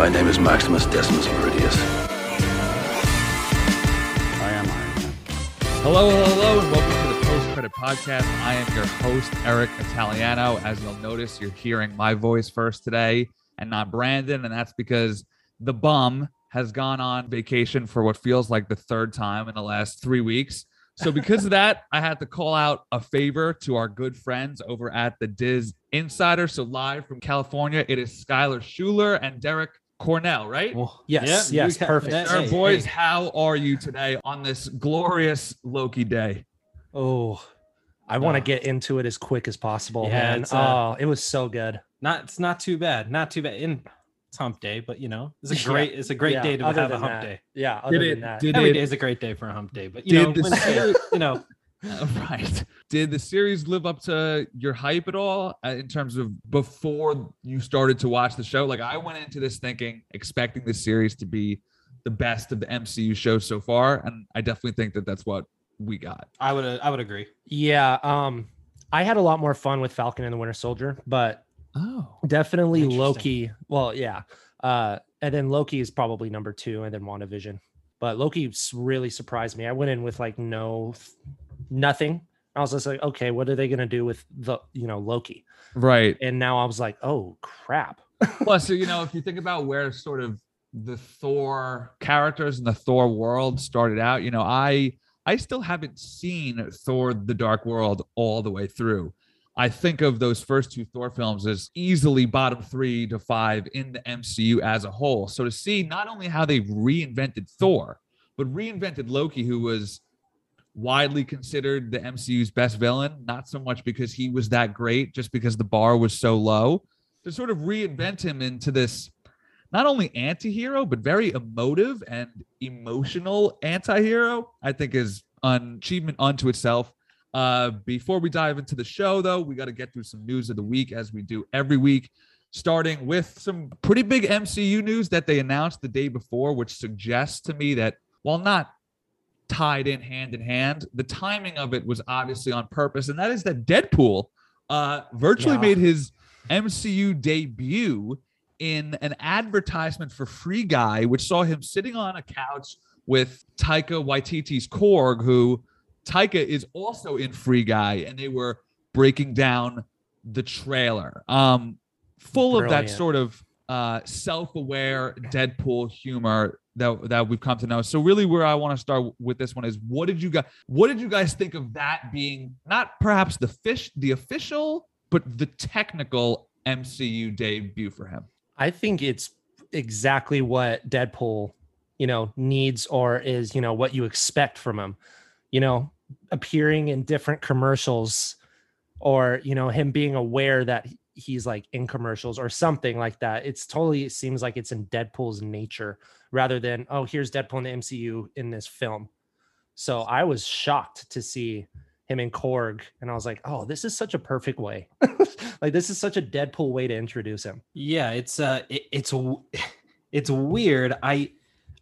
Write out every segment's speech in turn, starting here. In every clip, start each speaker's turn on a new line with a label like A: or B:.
A: My name is Maximus Decimus Meridius.
B: I am Iron Man.
C: Hello, hello, hello, and welcome to the Post Credit Podcast. I am your host, Eric Italiano. As you'll notice, you're hearing my voice first today and not Brandon, and that's because the bum has gone on vacation for what feels like the third time in the last three weeks. So, because of that, I had to call out a favor to our good friends over at the Diz Insider. So, live from California, it is Skylar Schuler and Derek Cornell, right?
D: Well,
E: Yes,
D: yeah,
E: yes,
D: you
E: perfect.
D: that.
C: Our
D: Hey,
C: boys,
D: hey.
C: how are you today on this glorious Loki day?
E: Oh, I want to
D: Oh.
E: get into it as quick as possible,
D: Yeah,
E: man.
D: uh,
E: oh, it was so good.
D: Not it's not too bad. Not too bad. In it's hump day, but you know, it's a great it's a great
E: Yeah,
D: day to have a hump
E: that.
D: day.
E: Yeah, other
C: Did
E: than
C: it-
E: that.
C: did
D: Every
C: it-
D: day is a great day for a hump day, but you know, when, you know,
C: Uh, right. Did the series live up to your hype at all uh, in terms of before you started to watch the show? Like I went into this thinking, expecting the series to be the best of the MCU shows so far, and I definitely think that that's what we got.
D: I would I would agree.
E: yeah, um, I had a lot more fun with Falcon and the Winter Soldier, but
C: Oh,
E: definitely Loki. Well, yeah, uh, and then Loki is probably number two, and then WandaVision. But Loki really surprised me. I went in with like no, nothing. I was just like, okay, what are they gonna do with the you know Loki?
C: right.
E: And now I was like, oh crap.
C: Plus, so, you know, if you think about where sort of the Thor characters in the Thor world started out, you know, I I still haven't seen Thor: The Dark World all the way through. I think of those first two Thor films as easily bottom three to five in the MCU as a whole. So to see not only how they reinvented Thor, but reinvented Loki, who was widely considered the MCU's best villain, not so much because he was that great, just because the bar was so low to sort of reinvent him into this not only anti-hero but very emotive and emotional anti-hero i think is an achievement unto itself. Uh before we dive into the show though we got to get through some news of the week as we do every week starting with some pretty big mcu news that they announced the day before which suggests to me that while not tied in hand in hand the timing of it was obviously on purpose and that is that deadpool uh virtually
E: Yeah.
C: made his MCU debut in an advertisement for Free Guy, which saw him sitting on a couch with Taika Waititi's Korg, who Taika is also in Free Guy, and they were breaking down the trailer. Um, full of that sort of uh, self-aware Deadpool humor that that we've come to know. So really, where I want to start with this one is, what did you guys, what did you guys think of that being not perhaps the fish, the official, but the technical MCU debut for him?
E: I think it's exactly what Deadpool, you know, needs or is, you know, what you expect from him. You know, appearing in different commercials or, you know, him being aware that he's like in commercials or something like that. It's totally it seems like it's in Deadpool's nature rather than, oh, here's Deadpool in the MCU in this film. So I was shocked to see him in Korg and I was like, oh, this is such a perfect way. like this is such a Deadpool way to introduce him.
D: Yeah, it's uh it, it's it's weird. I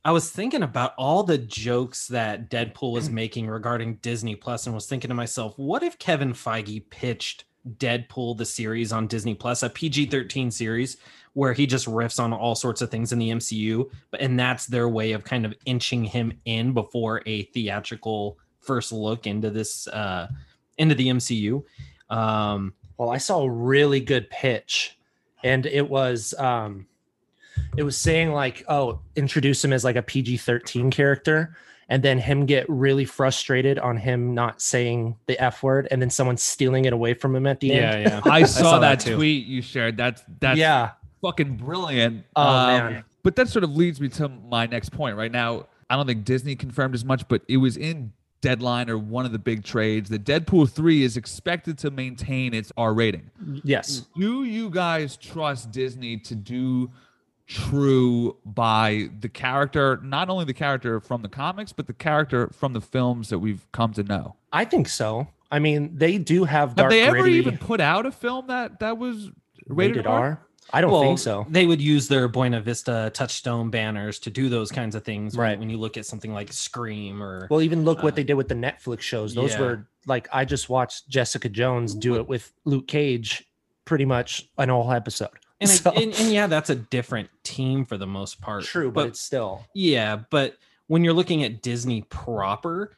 D: I was thinking about all the jokes that Deadpool was making regarding Disney Plus and was thinking to myself, what if Kevin Feige pitched Deadpool the series on Disney Plus, a PG-13 series where he just riffs on all sorts of things in the MCU, but and that's their way of kind of inching him in before a theatrical first look into this uh into the MCU. Um
E: Well, I saw a really good pitch, and it was um, it was saying like, oh, introduce him as like a PG thirteen character, and then him get really frustrated on him not saying the F word, and then someone stealing it away from him at the end.
D: yeah. Yeah.
C: I saw,
D: saw
C: that,
D: that
C: tweet you shared. That's that's
E: yeah.
C: Fucking brilliant.
E: Oh,
C: Um,
E: man.
C: But that sort of leads me to my next point. Right now, I don't think Disney confirmed as much, but it was in Deadline or one of the big trades that Deadpool 3 is expected to maintain its R rating.
E: Yes.
C: Do you guys trust Disney to do true by the character, not only the character from the comics, but the character from the films that we've come to know?
E: I think so. I mean, they do have
C: Have they ever
E: gritty,
C: even put out a film that that was rated,
E: rated
C: R?
E: R. I don't
D: Well,
E: think so.
D: They would use their Buena Vista touchstone banners to do those kinds of things.
E: Right.
D: When, you look at something like Scream or
E: Well, even look what
D: Uh,
E: they did with the Netflix shows. Those
D: yeah.
E: were like I just watched Jessica Jones do it with Luke Cage, pretty much an whole episode.
D: And, I- and and yeah, that's a different team for the most part.
E: True, but, it's still
D: Yeah, but when you're looking at Disney proper,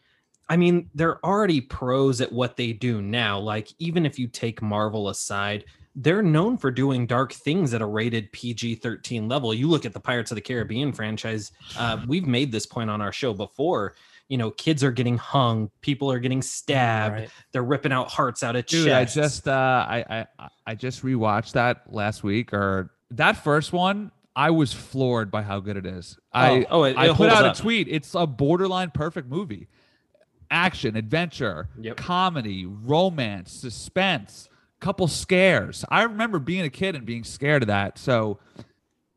D: I mean, they're already pros at what they do now. Like, even if you take Marvel aside, they're known for doing dark things at a rated PG 13 level. You look at the Pirates of the Caribbean franchise, uh, we've made this point on our show before. You know, kids are getting hung, people are getting stabbed,
E: right?
D: they're ripping out hearts out of
C: Dude,
D: chests.
C: I just uh I I I just rewatched that last week or that first one. I was floored by how good it is. I
D: oh, it,
C: I put out
D: up.
C: a tweet. It's a borderline perfect movie. Action, adventure,
D: Yep.
C: comedy, romance, suspense, couple scares. I remember being a kid and being scared of that. So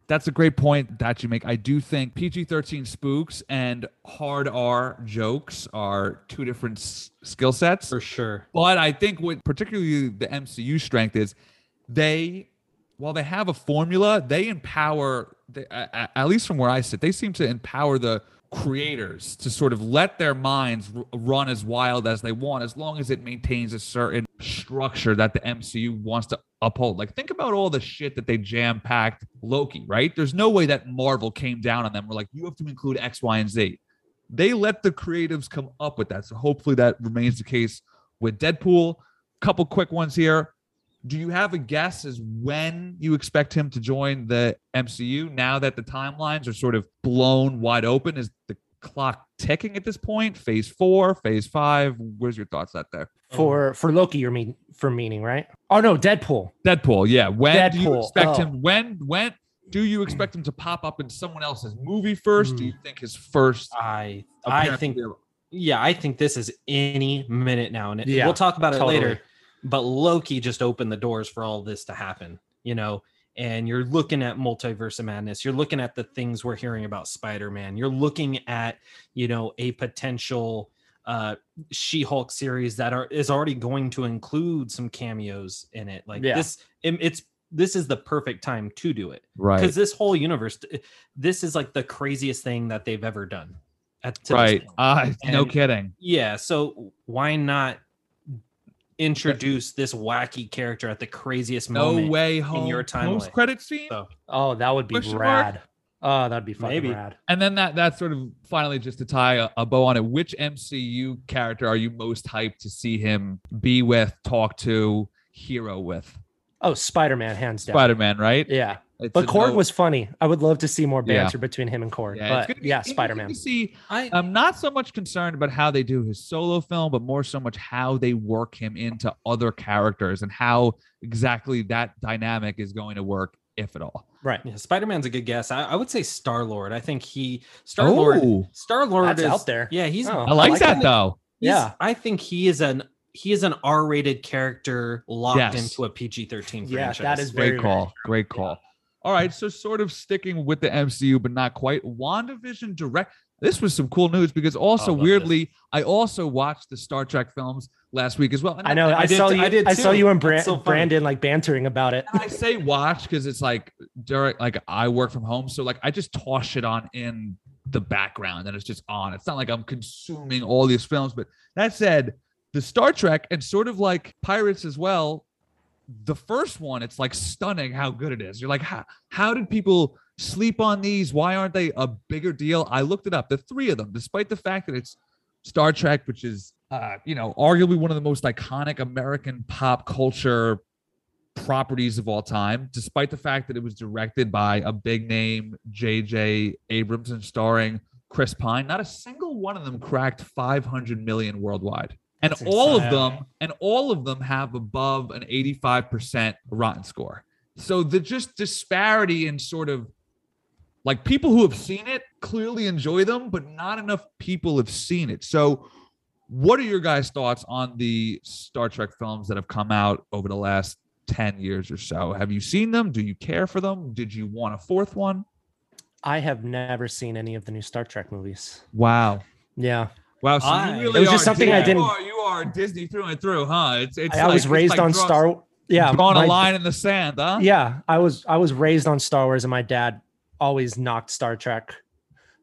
C: that's a great point that you make. I do think PG 13 spooks and hard R jokes are two different s- skill sets.
D: for sure.
C: But I think what particularly the MCU strength is they, while they have a formula, they empower, they, a- a- at least from where I sit, they seem to empower the creators to sort of let their minds r- run as wild as they want, as long as it maintains a certain structure that the MCU wants to uphold. Like, think about all the shit that they jam packed Loki, right? There's no way that Marvel came down on them. We're like, you have to include X, Y, and Z they let the creatives come up with that. So hopefully that remains the case with Deadpool. Couple quick ones here. Do you have a guess as when you expect him to join the MCU now that the timelines are sort of blown wide open? Is the clock ticking at this point? Phase four, phase five? Where's your thoughts out there?
E: For for Loki, you're mean for meaning, right? Oh no, Deadpool.
C: Deadpool, yeah. When do you expect
E: oh.
C: him? When when do you expect him to pop up in someone else's movie first? Do hmm. you think his first
D: I I think yeah, I think this is any minute now, and it-
E: Yeah,
D: we'll talk about it
E: totally.
D: later. But Loki just opened the doors for all this to happen, you know. And you're looking at multiverse of madness. You're looking at the things we're hearing about Spider-Man. You're looking at, you know, a potential uh She-Hulk series that are is already going to include some cameos in it. Like
E: Yeah.
D: this, it- it's this is the perfect time to do it
C: right.
D: because this whole universe, this is like the craziest thing that they've ever done. At,
C: Right. Uh, no kidding.
D: Yeah, so why not introduce this wacky character at the craziest
C: No
D: moment?
C: way home.
D: your timeline.
C: Post credit scene.
D: So
E: Oh, that would be
C: Question mark?
E: rad. Oh, that'd be fucking
D: Maybe.
E: rad.
C: And then that that sort of finally just to tie a, a bow on it. Which MCU character are you most hyped to see him be with, talk to, hero with?
E: Oh, Spider Man, hands down.
C: Spider Man, right?
E: Yeah,
C: It's
E: but
C: a
E: Korg
C: no-
E: was funny. I would love to see more
C: Yeah.
E: banter between him and Korg.
C: Yeah,
E: but
C: be
E: yeah, Spider Man.
C: See,
D: I
C: I'm not so much concerned about how they do his solo film, but more so much how they work him into other characters and how exactly that dynamic is going to work, if at all.
E: Right.
D: yeah, Spider-Man's a good guess. I, I would say Star Lord. I think he Star Lord
C: Oh,
D: Star Lord is
E: out there.
D: Yeah, he's
E: Oh,
C: I like,
E: like
C: that
E: that.
C: though.
D: he's-
E: Yeah.
D: I think he is an he is an R-rated character locked
C: Yes.
D: into a PG-13
E: Yeah,
D: franchise.
E: that is
C: Great call.
E: very
C: Great call. All right, so sort of sticking with the MCU, but not quite. WandaVision direct. This was some cool news because also
D: oh, this.
C: weirdly, I also watched the Star Trek films last week as well. And
E: I know. I,
D: I did
E: saw
D: t-
E: you.
D: I did
E: saw you and Brand,
D: so.
E: Brandon like bantering about it.
C: And I say watch because it's like during like I work from home, so like I just toss shit on in the background and it's just on. It's not like I'm consuming all these films. But that said, the Star Trek and sort of like Pirates as well. The first one, it's like stunning how good it is. You're like, how how did people sleep on these? Why aren't they a bigger deal? I looked it up. The three of them, despite the fact that it's Star Trek, which is uh, you know, arguably one of the most iconic American pop culture properties of all time, despite the fact that it was directed by a big name, J.J. Abrams, and starring Chris Pine. Not a single one of them cracked 500 million worldwide. And
E: That's
C: all of them, and all of them have above an 85% rotten score. So the just disparity in sort of like people who have seen it clearly enjoy them, but not enough people have seen it. So what are your guys' thoughts on the Star Trek films that have come out over the last 10 years or so? Have you seen them? Do you care for them? Did you want a fourth one?
E: I have never seen any of the new Star Trek movies.
C: Wow.
E: Yeah,
C: Wow. So
D: I-
C: you
D: It
E: was just
C: are
E: something I didn't-
C: You are, you are Disney through and through, huh? It's it's
E: I, I
C: like-
E: was
C: it's
E: raised
C: like
E: on
C: draw-
E: Star. Yeah,
C: Drawing
E: my-
C: a line in the sand, huh?
E: Yeah, I was I was raised on Star Wars, and my dad always knocked Star Trek.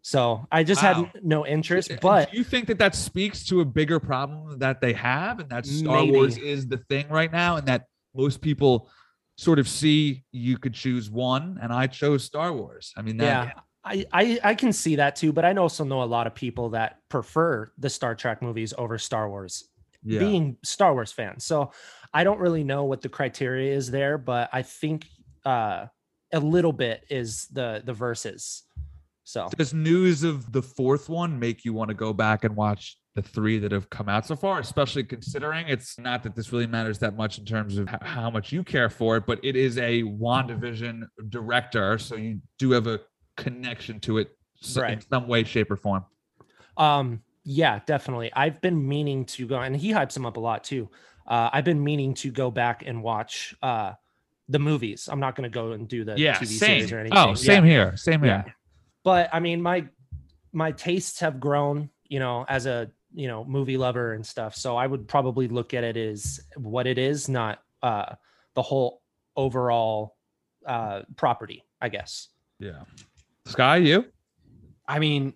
E: So I just
C: Wow.
E: had no interest. But
C: do you think that that speaks to a bigger problem that they have, and that Star
E: Maybe.
C: Wars is the thing right now, and that most people sort of see you could choose one, and I chose Star Wars. I mean, that,
E: yeah. I, I I can see that too, but I also know a lot of people that prefer the Star Trek movies over Star Wars,
C: yeah.
E: being Star Wars fans. So I don't really know what the criteria is there, but I think uh, a little bit is the the verses. So
C: Does news of the fourth one make you want to go back and watch the three that have come out so far, especially considering it's not that this really matters that much in terms of how much you care for it, but it is a WandaVision director. So you do have a connection to it s- in some way, shape, or form.
E: Um, yeah, definitely. I've been meaning to go, and he hypes him up a lot too. Uh, I've been meaning to go back and watch uh the movies. I'm not going to go and do the
C: Yeah,
E: TV
C: same.
E: series or anything.
C: Oh,
E: Yeah.
C: same here. Same here.
E: Yeah. But I mean, my my tastes have grown, you know, as a you know movie lover and stuff. So I would probably look at it as what it is, not uh the whole overall uh property, I guess.
C: Yeah. Sky, you?
D: I mean,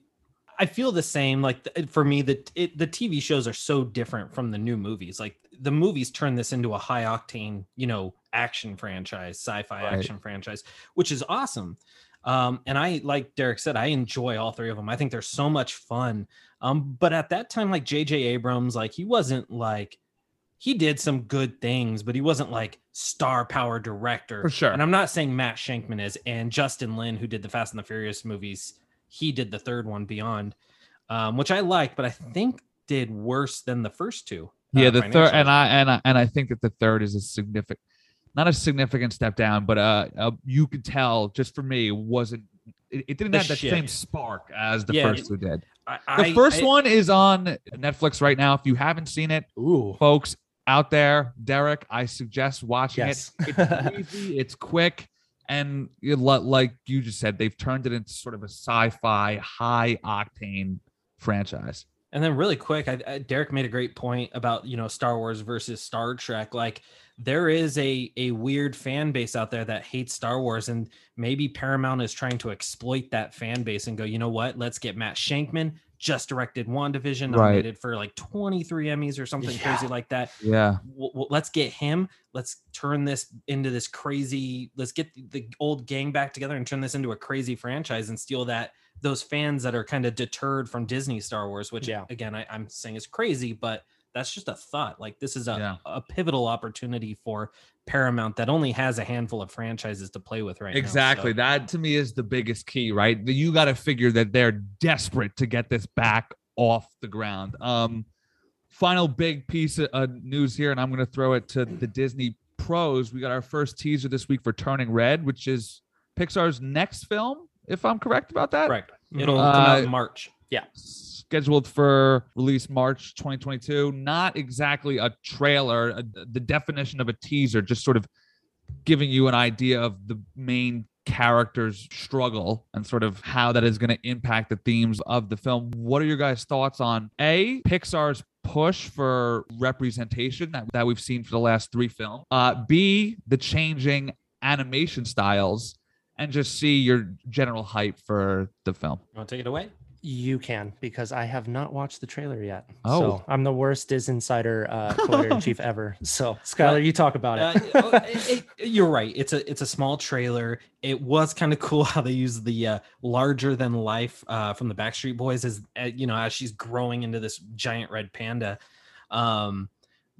D: I feel the same. Like for me, the it, the TV shows are so different from the new movies. Like the movies turn this into a high octane, you know, action franchise, sci-fi
C: Right.
D: action franchise, which is awesome. Um, and I, like Derek said, I enjoy all three of them. I think they're so much fun. Um, but at that time, like J.J. Abrams, like he wasn't like he did some good things, but he wasn't like star power director.
C: For sure.
D: And I'm not saying Matt Shakman is, and Justin Lin, who did the Fast and the Furious movies, he did the third one Beyond, um, which I liked, but I think did worse than the first two. uh,
C: Yeah, the third, and I and I and I think that the third is a significant, not a significant step down, but uh, uh you could tell just for me wasn't. It, it didn't
D: The
C: have that
D: shit.
C: same spark as the
D: Yeah,
C: first two did.
D: I,
C: The first
D: I-
C: one is on Netflix right now. If you haven't seen it,
E: Ooh.
C: folks out there, Derek, I suggest watching
E: Yes.
C: it. It's easy, it's quick, and like you just said, they've turned it into sort of a sci-fi, high octane franchise.
D: And then really quick, I, I, Derek made a great point about you know Star Wars versus Star Trek. Like there is a a weird fan base out there that hates Star Wars, and maybe Paramount is trying to exploit that fan base and go, you know what? Let's get Matt Shakman just directed WandaVision,
C: Right.
D: nominated for like 23 Emmys or something
E: Yeah.
D: crazy like that.
C: Yeah,
D: w- w- let's get him let's turn this into this crazy let's get the, the old gang back together and turn this into a crazy franchise and steal that those fans that are kind of deterred from disney star wars which
E: Yeah.
D: again I, i'm saying is crazy but that's just a thought like this is a,
C: Yeah.
D: a pivotal opportunity for paramount that only has a handful of franchises to play with right now.
C: exactly.
D: now
C: That to me is the biggest key, right? You got to figure that they're desperate to get this back off the ground. Um, final big piece of uh, news here, and I'm going to throw it to the Disney pros. We got our first teaser this week for Turning Red, which is Pixar's next film, if I'm correct about that.
D: correct it'll come out
C: Uh,
D: in march
C: Scheduled for release March 2022. Not exactly a trailer, uh, the definition of a teaser, just sort of giving you an idea of the main character's struggle and sort of how that is going to impact the themes of the film. What are your guys' thoughts on A, Pixar's push for representation that, that we've seen for the last three films? Uh, B, the changing animation styles, and just C, your general hype for the film.
D: you want to take it away
E: You can because I have not watched the trailer yet.
C: Oh.
E: So I'm the worst DisInsider uh, player in chief ever. So Skylar, you talk about
D: Uh,
E: it.
D: oh, it- it- you're right. It's a it's a small trailer. It was kind of cool how they used the uh, larger than life uh, from the Backstreet Boys as uh, you know as she's growing into this giant red panda. Um,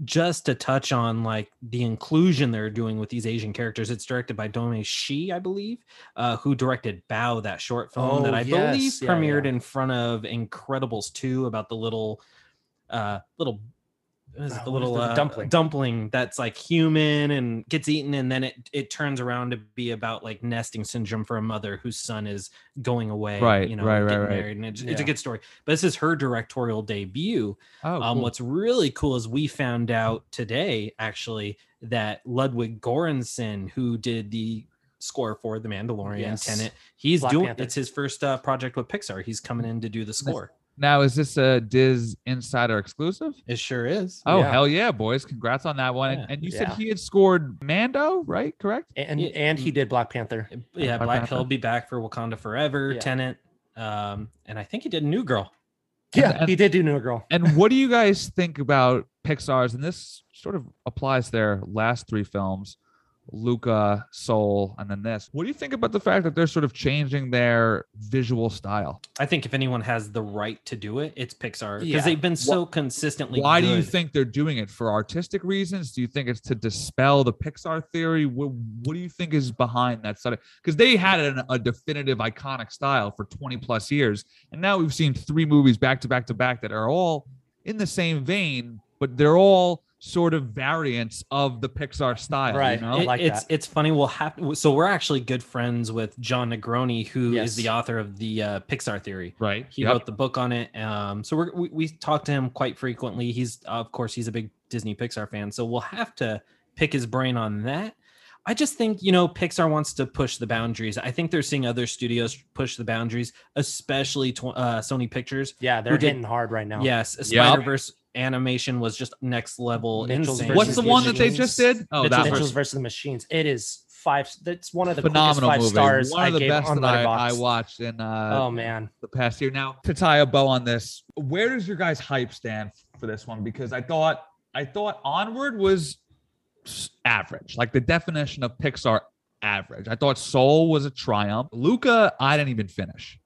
D: just to touch on like the inclusion they're doing with these Asian characters. It's directed by Domee Shi, I believe, uh, who directed Bao, that short film that
E: Oh,
D: I believe
E: yes. Yeah,
D: premiered
E: yeah.
D: in front of Incredibles 2 about the little uh little is it,
E: Oh,
D: the little uh,
E: dumpling?
D: dumpling that's like human and gets eaten and then it it turns around to be about like nesting syndrome for a mother whose son is going away
C: Right,
D: you know
C: right, right,
D: married and it's, it's a good story but this is her directorial debut
C: Oh,
D: um, what's really cool is we found out today actually that Ludwig Göransson, who did the score for The Mandalorian,
E: Yes.
D: Tenet, he's
E: Black
D: doing
E: Panther.
D: it's his first uh, project with Pixar. He's coming in to do the score.
C: Now, is this a Diz Insider exclusive?
D: It sure is.
C: Oh,
E: Yeah.
C: hell yeah, boys. Congrats on that one. And-
D: Yeah.
C: And you
E: Yeah.
C: said he had scored Mando, right? Correct?
E: and and he did Black Panther.
D: Yeah,
C: Black
D: Black
C: Panther.
D: He'll be back for Wakanda Forever,
E: Yeah.
D: Tenet, um, and I think he did New Girl.
E: Yeah,
C: and-
E: he did do New Girl.
C: And what do you guys think about Pixar's? And this sort of applies to their last three films Luca, Soul, and then this. What do you think about the fact that they're sort of changing their visual style?
D: I think if anyone has the right to do it, it's Pixar because
E: Yeah.
D: they've been so consistently.
C: Why do you think they're doing it for artistic reasons? Do you think it's to dispel the Pixar theory? What, what do you think is behind that sort of? Because they had an, a definitive, iconic style for 20 plus years, and now we've seen three movies back to back to back that are all in the same vein, but they're all sort of variants of the Pixar style.
E: Right.
C: You know?
D: It-
E: like
D: it's
E: that.
D: it's funny. We'll have so we're actually good friends with Jon Negroni, who is
E: Yes.
D: the author of the uh, Pixar theory.
C: right.
D: He wrote the book on it. Um, so we're, we we talk to him quite frequently. He's of course he's a big Disney Pixar fan, so we'll have to pick his brain on that. I just think you know Pixar wants to push the boundaries. I think they're seeing other studios push the boundaries, especially tw- uh, Sony Pictures.
E: Yeah, they're
D: Who did-
E: hitting hard right now.
D: Yes,
C: Yep.
D: Spider Verse animation was just next level.
E: Mitchell's
D: insane.
C: What's the
E: versus
C: one that they just did? Oh,
D: Mitchell's
C: that
E: Mitchell's versus the Machines. It is five. That's one of the
C: phenomenal
E: quickest five
C: movie.
E: stars
C: One
E: I
C: of the
E: gave
C: best
E: on
C: that I, I watched in uh,
E: oh man,
C: the past year. Now to tie a bow on this, where does your guys' hype stand for this one? Because I thought I thought Onward was average, like the definition of Pixar average. I thought Soul was a triumph. Luca, I didn't even finish.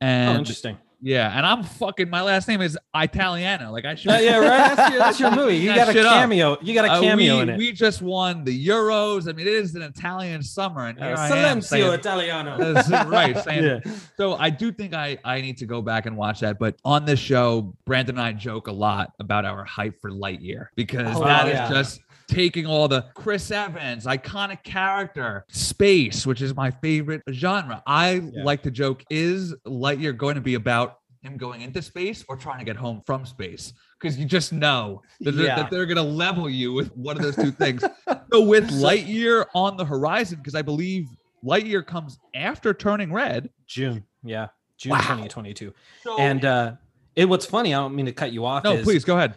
D: Oh, interesting.
C: Yeah, and I'm fucking. My last name is Italiano. Like I should.
D: Uh, yeah, right. That's your, that's your movie. You got a
C: shit up.
D: cameo. You got a
C: Uh,
D: cameo
C: we,
D: in it.
C: we just won the Euros. I mean, it is an Italian summer, and here
D: Uh,
C: I am saying-
D: Italiano.
C: That's right. Saying,
D: Yeah.
C: So I do think I I need to go back and watch that. But on this show, Brandon and I joke a lot about our hype for Lightyear because
E: Oh,
C: that is
E: yeah.
C: just taking all the Chris Evans iconic character space, which is my favorite genre. I
D: Yeah.
C: like to joke: is Lightyear going to be about him going into space or trying to get home from space? Because you just know that, they're-
E: Yeah.
C: that they're going to level you with one of those two things. so with Lightyear on the horizon, because I believe Lightyear comes after Turning Red.
D: June. Yeah. June
C: Wow.
D: 2022.
C: So
D: And uh it what's funny, I don't mean to cut you off.
C: no, please go ahead.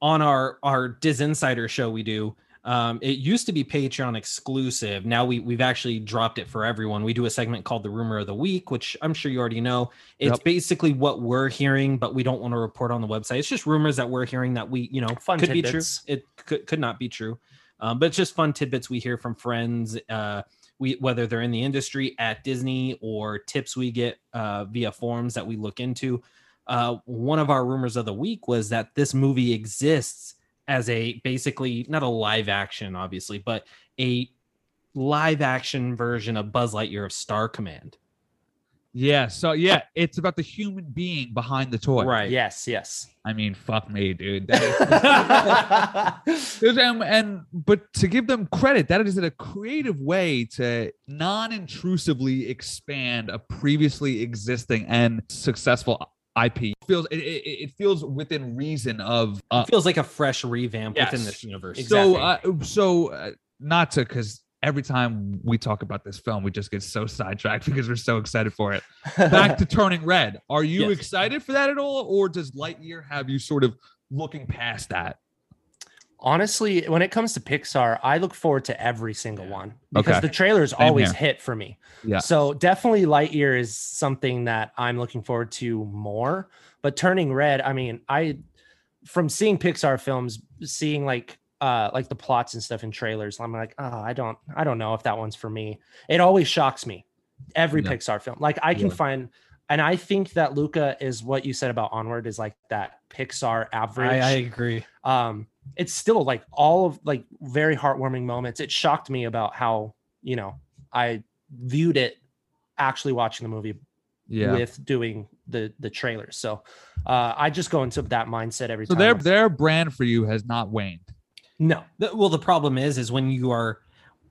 D: on our our DisInsider show we do. Um, it used to be Patreon exclusive. Now we we've actually dropped it for everyone. We do a segment called the Rumor of the Week, which I'm sure you already know. It's
C: Yep.
D: basically what we're hearing, but we don't want to report on the website. It's just rumors that we're hearing that we, you know,
E: Fun
D: could
E: tidbits.
D: be true. It could could not be true. Um, but it's just fun tidbits we hear from friends. Uh, we whether they're in the industry at Disney or tips we get uh, via forums that we look into. Uh, one of our rumors of the week was that this movie exists as a basically not a live action, obviously, but a live action version of Buzz Lightyear of Star Command.
C: Yeah. So yeah, it's about the human being behind the toy.
D: Right.
E: yes, yes.
C: I mean, fuck me, dude. That is- There's- and, and but to give them credit, that is a creative way to non-intrusively expand a previously existing and successful IP. Feels it, it, it feels within reason of uh,
D: It feels like a fresh revamp within this universe.
C: so uh, so uh, not to because every time we talk about this film, we just get so sidetracked because we're so excited for it. Back to Turning Red. Are you
D: Yes.
C: excited for that at all, or does Lightyear have you sort of looking past that?
E: Honestly, when it comes to Pixar, I look forward to every single one because
C: Okay.
E: the trailers
C: Same
E: always
C: here.
E: hit for me.
C: Yeah.
E: So definitely Lightyear is something that I'm looking forward to more. But Turning Red, I mean, I from seeing Pixar films, seeing like uh like the plots and stuff in trailers, I'm like, oh, I don't I don't know if that one's for me. It always shocks me. Every
C: Yeah.
E: Pixar film. Like I can
C: Yeah.
E: find and I think that Luca is what you said about Onward is like that Pixar average
D: I, I agree.
E: um it's still like all of like very heartwarming moments it shocked me about how you know i viewed it actually watching the movie
C: Yeah.
E: with doing the the trailers so uh i just go into that mindset every
C: so
E: time So
C: their
E: with-
C: their brand for you has not waned.
E: no
D: The- well, the problem is, is when you are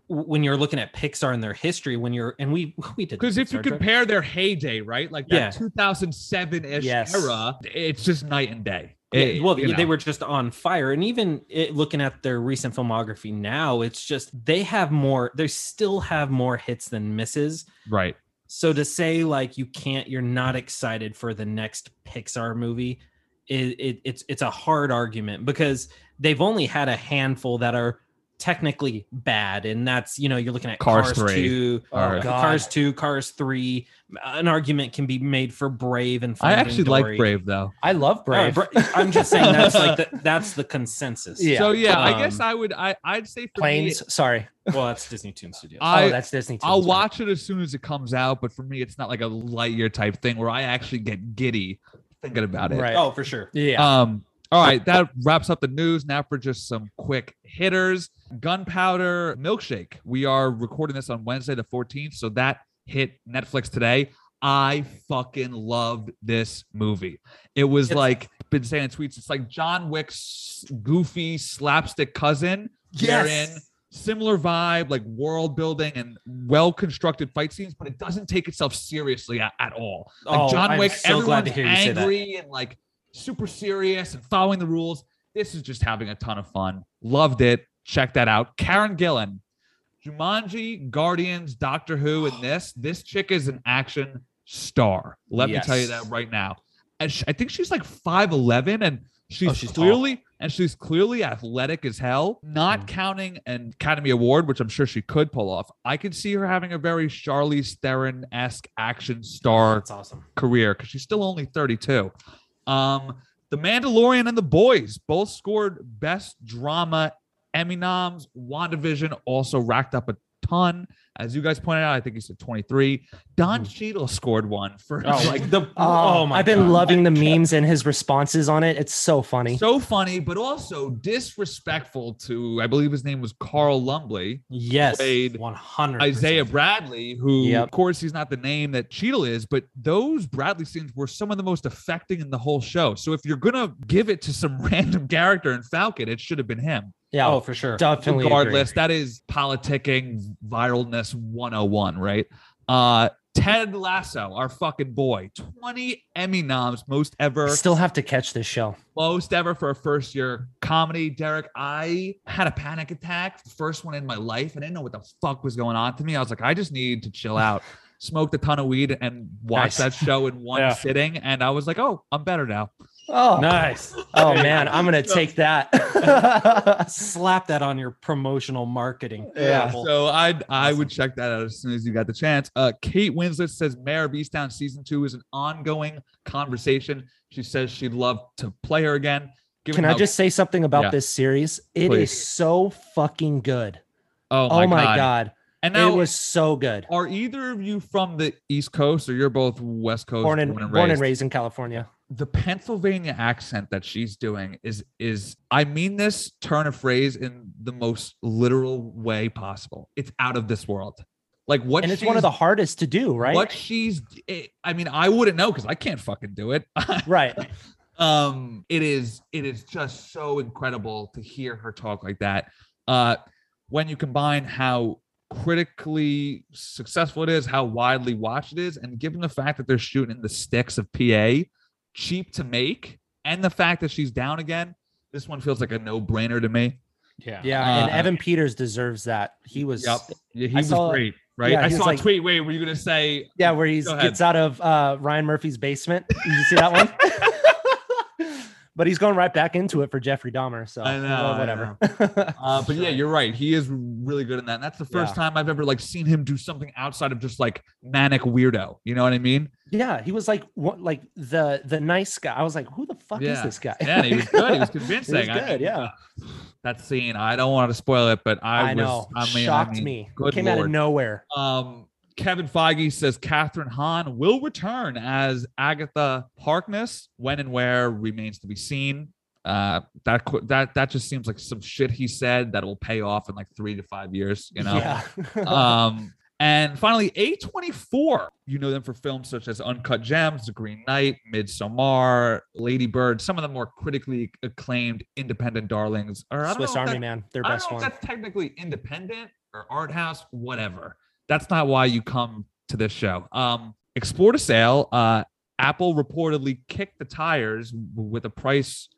D: when you're looking at Pixar and their history, when you're and we we did
C: Because if you compare their heyday, right, like
D: Yeah.
C: that 2007-ish
E: Yes.
C: era, it's just night and day.
D: Yeah, well,
C: you
D: they were just on fire, and even it, looking at their recent filmography now, it's just they have more. They still have more hits than misses.
C: right.
D: So to say like you can't, you're not excited for the next Pixar movie, it, it it's it's a hard argument because they've only had a handful that are technically bad, and that's you know you're looking at
C: Cars
D: Cars,
C: 3.
D: two,
C: Or-
D: uh, Cars two, Cars three. An argument can be made for Brave and
C: I
D: Finding
C: actually like Brave though.
E: I love
D: Uh,
E: Brave.
D: Bra- I'm just saying that's like the, that's the consensus.
E: Yeah.
C: So yeah, I
D: Um,
C: guess I would. I I'd say for me,
E: Planes. Sorry.
D: Well, that's Disney Toon Studios.
C: I-
E: oh, that's Disney. too.
C: I'll
E: Sorry.
C: watch it as soon as it comes out, but for me, it's not like a Lightyear type thing where I actually get giddy thinking about it.
E: Right.
D: oh, for sure.
E: Yeah.
C: Um. All right, that wraps up the news. Now for just some quick hitters. Gunpowder Milkshake. We are recording this on Wednesday the 14th, so that hit Netflix today. I fucking loved this movie. It was
D: It's-
C: like been saying in tweets. It's like John Wick's goofy slapstick cousin. wherein similar vibe, like world building and well constructed fight scenes, but it doesn't take itself seriously at, at all. Like
D: Oh,
C: John
D: I'm
C: Wick,
D: so glad
C: everyone's
D: to hear you say that.
C: angry and like super serious and following the rules. This is just having a ton of fun. Loved it. Check that out. Karen Gillan, Jumanji, Guardians, Doctor Who, and this. This chick is an action star. Let me tell you that right now. And I think she's like 5'11 and she's,
D: Oh, she's tall.
C: clearly and she's clearly athletic as hell. Not
D: Mm.
C: counting an Academy Award, which I'm sure she could pull off. I could see her having a very Charlize Theron esque action star
D: That's awesome.
C: career because she's still only 32. Um, The Mandalorian and The Boys both scored Best Drama Emmy noms. WandaVision also racked up a ton. As you guys pointed out, I think he said 23. Don hmm. Cheadle scored one for
D: Oh,
C: like
D: the
E: Oh,
D: oh my
E: I've been
D: God.
E: loving the memes and his responses on it. It's so funny.
C: so funny, but also disrespectful to, I believe his name was Carl Lumbly.
D: yes,
C: played
D: one hundred.
C: Isaiah Bradley, who,
E: Yep.
C: of course, he's not the name that Cheadle is, but those Bradley scenes were some of the most affecting in the whole show. So if you're gonna give it to some random character in Falcon, it should have been him.
E: Yeah,
D: Oh, for sure.
E: definitely.
C: Regardless, that is politicking viralness 101, right? Uh Ted Lasso, our fucking boy, 20 Emmy noms, most ever
E: agree. Still have to catch this show.
C: most ever for a first year comedy. Derek, I had a panic attack, first one in my life. I didn't know what the fuck was going on to me. I was like, I just need to chill out. Smoked a ton of weed and watched
E: Nice.
C: that show in one
E: Yeah.
C: sitting. And I was like, oh, I'm better now.
E: Oh,
D: nice.
E: oh man, I'm gonna take that.
D: Slap that on your promotional marketing.
E: Yeah.
D: Apple.
C: So I I would check that out as soon as you got the chance. Uh, Kate Winslet says Mare of Easttown season two is an ongoing conversation. She says she'd love to play her again. Given
E: Can I just say something about
C: Yeah.
E: this series? It is
C: Please.
E: so fucking good.
C: Oh
E: Oh
C: my,
E: my,
C: god.
E: god.
C: And now
E: it was so good.
C: Are either of you from the East Coast or you're both West Coast?
E: Born and born and raised in California.
C: The Pennsylvania accent that she's doing is is I mean this turn of phrase in the most literal way possible. It's out of this world. Like what
E: and it's one of the hardest to do, right?
C: What she's, I mean, I wouldn't know because I can't fucking do it.
E: Right.
C: um it is it is just so incredible to hear her talk like that uh when you combine how critically successful it is how widely watched it is and given the fact that they're shooting in the sticks of pa cheap to make and the fact that she's down again this one feels like a no-brainer to me
D: Yeah.
E: Yeah. and
C: Uh,
E: Evan Peters deserves that. He was
C: yep yeah, he
E: I
C: was
E: saw-
C: great right
E: yeah,
C: i saw
E: like-
C: a tweet wait were you gonna say
E: Yeah, where he
C: Go ahead.
E: gets out of uh, Ryan Murphy's basement. Did you see that one? but he's going right back into it for Jeffrey Dahmer. So
C: I know,
E: well,
C: I
E: whatever.
C: Uh, but yeah, you're right. He is really good in that. And that's the first
E: Yeah.
C: time I've ever like seen him do something outside of just like manic weirdo. You know what I mean?
E: Yeah, he was like what, like the the nice guy. I was like, who the fuck is this guy?
C: Yeah, he was good. He was
E: He
C: convincing.
E: was good,
C: mean,
E: yeah.
C: that scene, I don't want to spoil it, but I,
E: I,
C: was,
E: know.
C: I mean,
E: Shocked
C: I mean,
E: me.
C: Good
E: Came out of nowhere.
C: Um, Kevin Feige says Kathryn Hahn will return as Agatha Harkness. When and where remains to be seen. Uh, that that that just seems like some shit he said that will pay off in like three to five years. You know.
E: Yeah.
C: um, and finally, A24. You know them for films such as Uncut Gems, The Green Knight, Midsommar, Lady Bird, some of the more critically acclaimed independent darlings. Or
E: Swiss Army
C: that-
E: Man, their best one.
C: that's technically independent or art house, whatever. That's not why you come to this show. Um, Explore to Sale. Uh, Apple reportedly kicked the tires with a price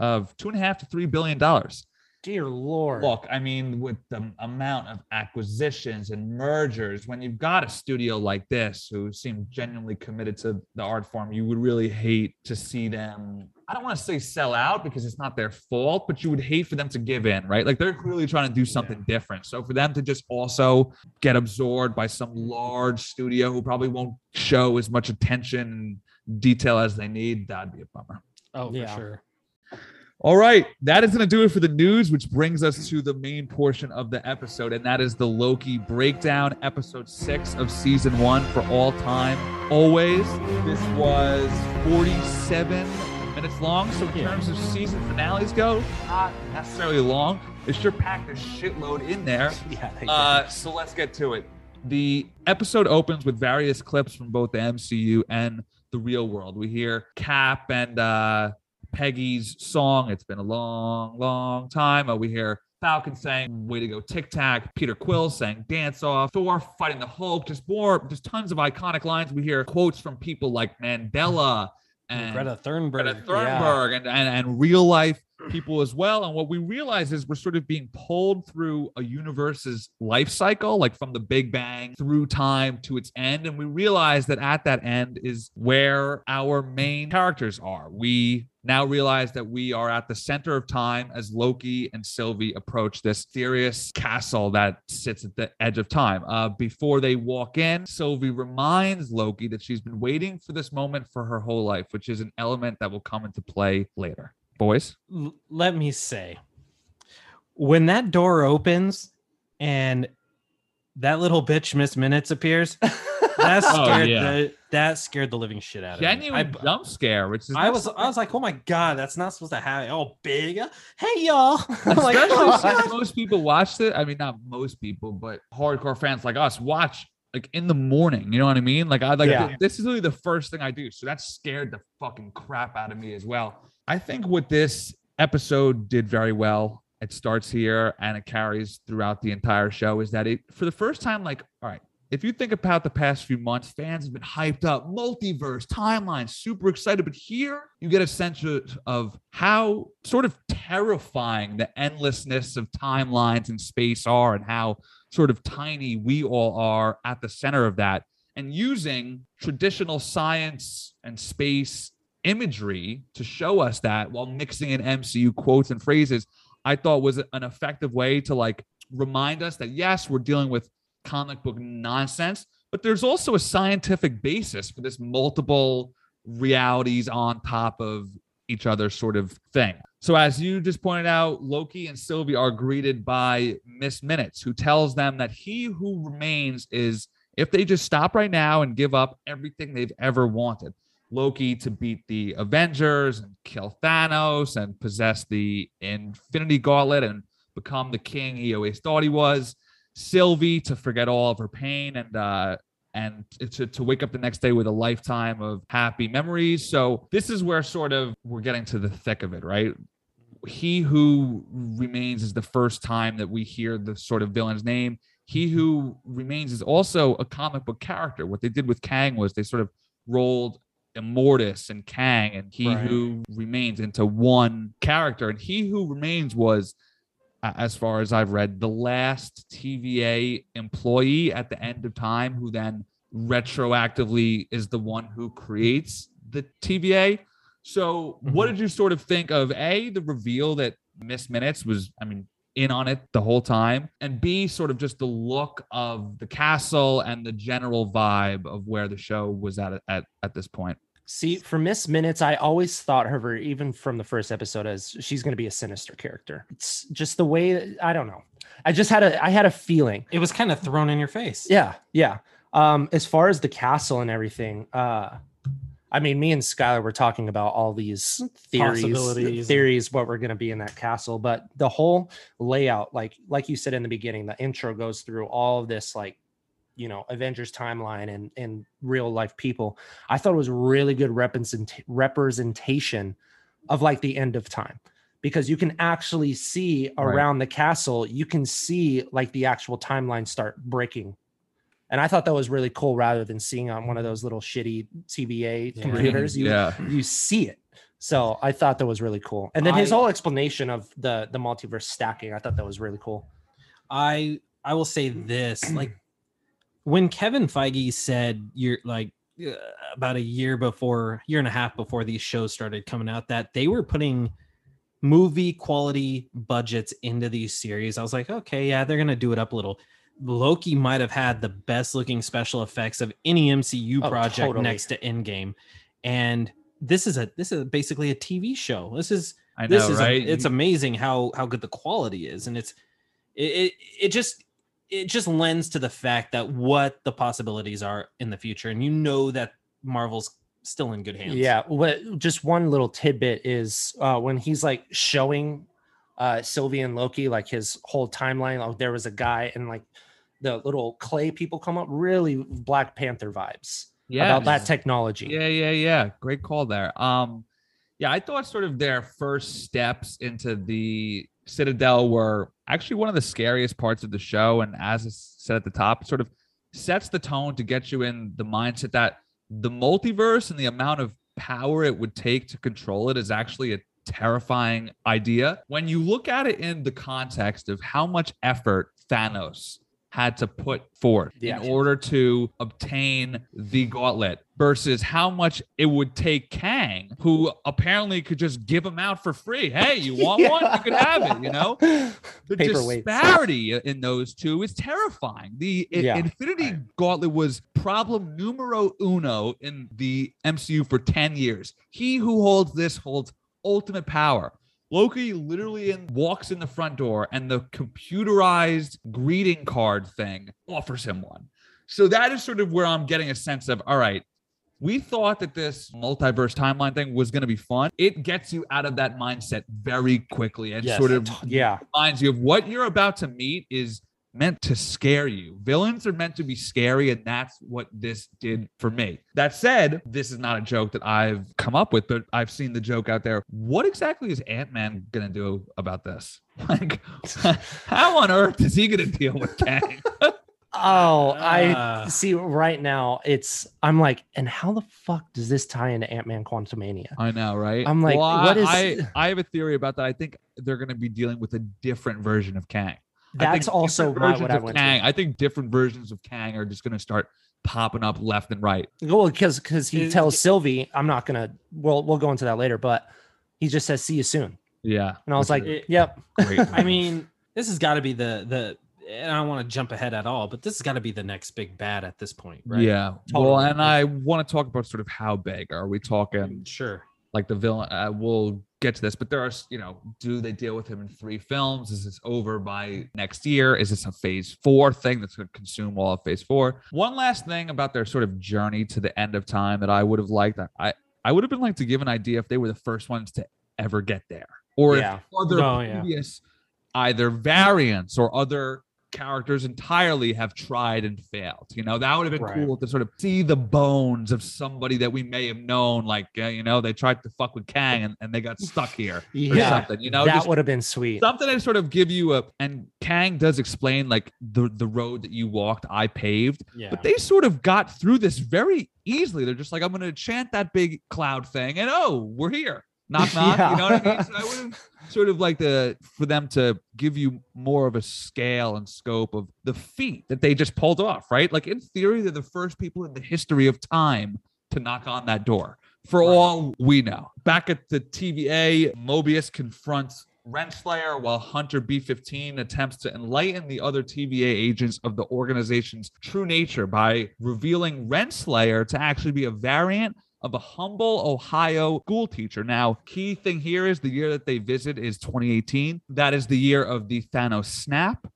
C: of two and a half to three billion dollars.
E: Dear Lord.
C: Look, I mean, with the amount of acquisitions and mergers, when you've got a studio like this who seem genuinely committed to the art form, you would really hate to see them I don't want to say sell out because it's not their fault, but you would hate for them to give in, right? Like they're clearly trying to do something different. So for them to just also get absorbed by some large studio who probably won't show as much attention and detail as they need, that'd be a bummer.
D: Oh,
E: Yeah.
D: for sure.
C: All right, that is going to do it for the news, which brings us to the main portion of the episode, and that is the Loki breakdown, episode six of season one for all time. Always, this was 47 minutes long. So, in
D: Yeah.
C: terms of season finales go, not necessarily long. It sure packed a shitload in there.
D: Yeah.
C: Uh, so let's get to it. The episode opens with various clips from both the MCU and the real world. We hear Cap and uh, Peggy's song. It's been a long, long time. Uh, we hear Falcon saying "Way to go, Tic Tac." Peter Quill saying "Dance Off." Thor fighting the Hulk. Just more, just tons of iconic lines. We hear quotes from people like Mandela and
D: Greta Thunberg.
C: Greta Thunberg and, and, and real life people as well. And what we realize is we're sort of being pulled through a universe's life cycle, like from the Big Bang through time to its end. And we realize that at that end is where our main characters are. We now realize that we are at the center of time as Loki and Sylvie approach this mysterious castle that sits at the edge of time. Uh, before they walk in, Sylvie reminds Loki that she's been waiting for this moment for her whole life, which is an element that will come into play later. Boys,
D: L- let me say, when that door opens and that little bitch Miss Minutes appears, that
C: Oh,
D: scared
C: yeah.
D: the that scared the living shit out of
C: genuine
D: me. I,
C: jump scare, which is
D: I was
C: something-
D: I was like, oh my god, that's not supposed to happen. Oh, big, hey y'all. I'm like,
C: Especially
D: oh,
C: since most people watched it. I mean, not most people, but hardcore fans like us watch like in the morning. You know what I mean? Like I like
E: Yeah.
C: th- this is really the first thing I do. So that scared the fucking crap out of me as well. I think what this episode did very well. It starts here and it carries throughout the entire show. Is that it for the first time? Like, all right, if you think about the past few months, fans have been hyped up, multiverse, timeline, super excited. But here you get a sense of- of how sort of terrifying the endlessness of timelines and space are, and how sort of tiny we all are at the center of that. And using traditional science and space imagery to show us that while mixing in MCU quotes and phrases, I thought was an effective way to like remind us that yes, we're dealing with comic book nonsense, but there's also a scientific basis for this multiple realities on top of each other sort of thing. So, as you just pointed out, Loki and Sylvie are greeted by Miss Minutes, who tells them that he who remains is if they just stop right now and give up everything they've ever wanted. Loki to beat the Avengers and kill Thanos and possess the Infinity Gauntlet and become the king he always thought he was. Sylvie to forget all of her pain and uh and to, to wake up the next day with a lifetime of happy memories. So this is where sort of we're getting to the thick of it, right? He who remains is the first time that we hear the sort of villain's name. He who remains is also a comic book character. What they did with Kang was they sort of rolled Immortus and Kang and He
D: Right.
C: Who Remains into one character. And He Who Remains was, as far as I've read, the last TVA employee at the end of time who then retroactively is the one who creates the TVA. So, what mm-hmm. did you sort of think of A, the reveal that Miss Minutes was, I mean, in on it the whole time, and B, sort of just the look of the castle and the general vibe of where the show was at at, at this point?
E: See, for Miss Minutes, I always thought of her, even from the first episode, as she's going to be a sinister character. It's just the way I don't know. I just had a I had a feeling.
D: it was kind of thrown in your face.
E: Yeah, yeah. Um, as far as the castle and everything, uh, I mean, me and Skylar were talking about all these theories, theories, what we're going to be in that castle. But the whole layout, like like you said in the beginning, the intro goes through all of this, like you know, Avengers timeline and and real life people. I thought it was really good represent- representation of like the end of time because you can actually see
C: Right.
E: around the castle you can see like the actual timeline start breaking and i thought that was really cool rather than seeing on one of those little shitty tva
D: Yeah.
E: computers you,
C: yeah.
E: you see it so i thought that was really cool and then his whole explanation of the the multiverse stacking i thought that was really cool
D: I I will say this like when Kevin Feige said you're like uh, about a year before, year and a half before these shows started coming out, that they were putting movie quality budgets into these series. I was like, okay, yeah, they're gonna do it up a little. Loki might have had the best looking special effects of any MCU
E: Oh,
D: project
E: totally.
D: next to Endgame, and this is a this is basically a TV show. This is
C: I know,
D: this is a- it's amazing how how good the quality is, and it's it, it it just it just lends to the fact that what the possibilities are in the future, and you know that Marvel's still in good hands.
E: Yeah, what just one little tidbit is uh when he's like showing uh Sylvie and Loki like his whole timeline. Like there was a guy and like the little clay people come up, really Black Panther vibes
C: yeah,
E: about that technology.
C: Yeah, yeah, yeah. Great call there. Um, yeah, I thought sort of their first steps into the Citadel were actually one of the scariest parts of the show. And as I said at the top, sort of sets the tone to get you in the mindset that the multiverse and the amount of power it would take to control it is actually a terrifying idea. When you look at it in the context of how much effort Thanos had to put forth
E: Yeah.
C: in order to obtain the gauntlet versus how much it would take Kang, who apparently could just give him out for free. Hey, you want one? You could have it, you know? The disparity in those two is terrifying. The
E: Yeah.
C: Infinity Gauntlet was problem numero uno in the MCU for 10 years. He who holds this holds ultimate power. Loki literally in, walks in the front door and the computerized greeting card thing offers him one. So that is sort of where I'm getting a sense of all right, we thought that this multiverse timeline thing was going to be fun. It gets you out of that mindset very quickly and
E: Yes,
C: sort of
E: yeah.
C: reminds you of what you're about to meet is meant to scare you. Villains are meant to be scary, and that's what this did for me. That said, this is not a joke that I've come up with, but I've seen the joke out there. What exactly is Ant Man gonna do about this? Like, how on earth is he gonna deal with Kang?
E: Oh, I
D: Ah.
E: see right now it's I'm like, and how the fuck does this tie into Ant-Man Quantumania?
C: I know, right?
E: I'm like,
C: Well,
E: what
C: I,
E: is-
C: I, I have a theory about that. I think they're gonna be dealing with a different version of Kang. I think
E: That's also
C: different
E: my,
C: versions
E: what I
C: of
E: went
C: Kang.
E: to.
C: I think different versions of Kang are just going to start popping up left and right.
E: Well, because because he
D: Is-
E: tells Sylvie, I'm not gonna. Well, we'll go into that later, but he just says, "See you soon,"
C: Yeah,
E: and I was like,
C: is
E: "Yep."
C: great.
D: I mean, this has got to be the the. And I don't want to jump ahead at all, but this has got to be the next big bad at this point, right?
C: yeah. Well, and I want to talk about sort of how big are we talking?
D: Sure.
C: Like the villain. Uh, we'll get to this, but there are, you know, do they deal with him in three films? Is this over by next year? Is this a phase four thing that's going to consume all of phase four? One last thing about their sort of journey to the end of time that I would have liked. I I would have been like to give an idea if they were the first ones to ever get there, or
E: Yeah.
C: if other
D: Oh, yeah.
C: previous either variants or other characters entirely have tried and failed. You know, that would have been
D: Right.
C: cool to sort of see the bones of somebody that we may have known. Like, uh, you know, they tried to fuck with Kang and, and they got stuck here or
E: Yeah,
C: something. You know,
E: that would have been sweet.
C: something to sort of give you a. And Kang does explain like the the road that you walked, I paved.
D: Yeah.
C: But they sort of got through this very easily. They're just like, I'm going to chant that big cloud thing, and oh, we're here. Knock knock. You know what I mean? So I would sort of like the for them to give you more of a scale and scope of the feat that they just pulled off, right? Like in theory, they're the first people in the history of time to knock on that door. For
D: Right.
C: all we know, back at the TVA, Mobius confronts Renslayer while Hunter B15 attempts to enlighten the other TVA agents of the organization's true nature by revealing Renslayer to actually be a variant of a humble Ohio school teacher. Now, key thing here is the year that they visit is 2018. That is the year of the Thanos snap.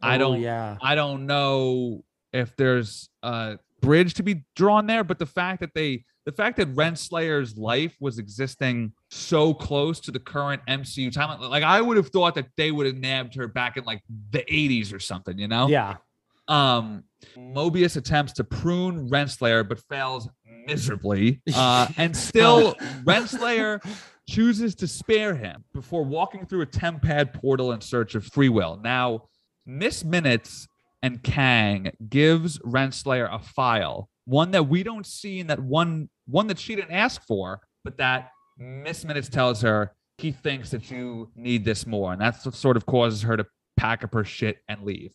C: I
E: Oh,
C: don't
E: Yeah.
C: I don't know if there's a bridge to be drawn there, but the fact that they the fact that Renslayer's life was existing so close to the current MCU timeline, like I would have thought that they would have nabbed her back in like the 80s or something, you know?
E: Yeah.
C: Um, Mobius attempts to prune Renslayer but fails miserably. Uh, and still, Renslayer chooses to spare him before walking through a Tempad portal in search of free will. Now, Miss Minutes and Kang gives Renslayer a file, one that we don't see, and that one one that she didn't ask for, but that Miss Minutes tells her he thinks that you need this more, and that's what sort of causes her to pack up her shit and leave.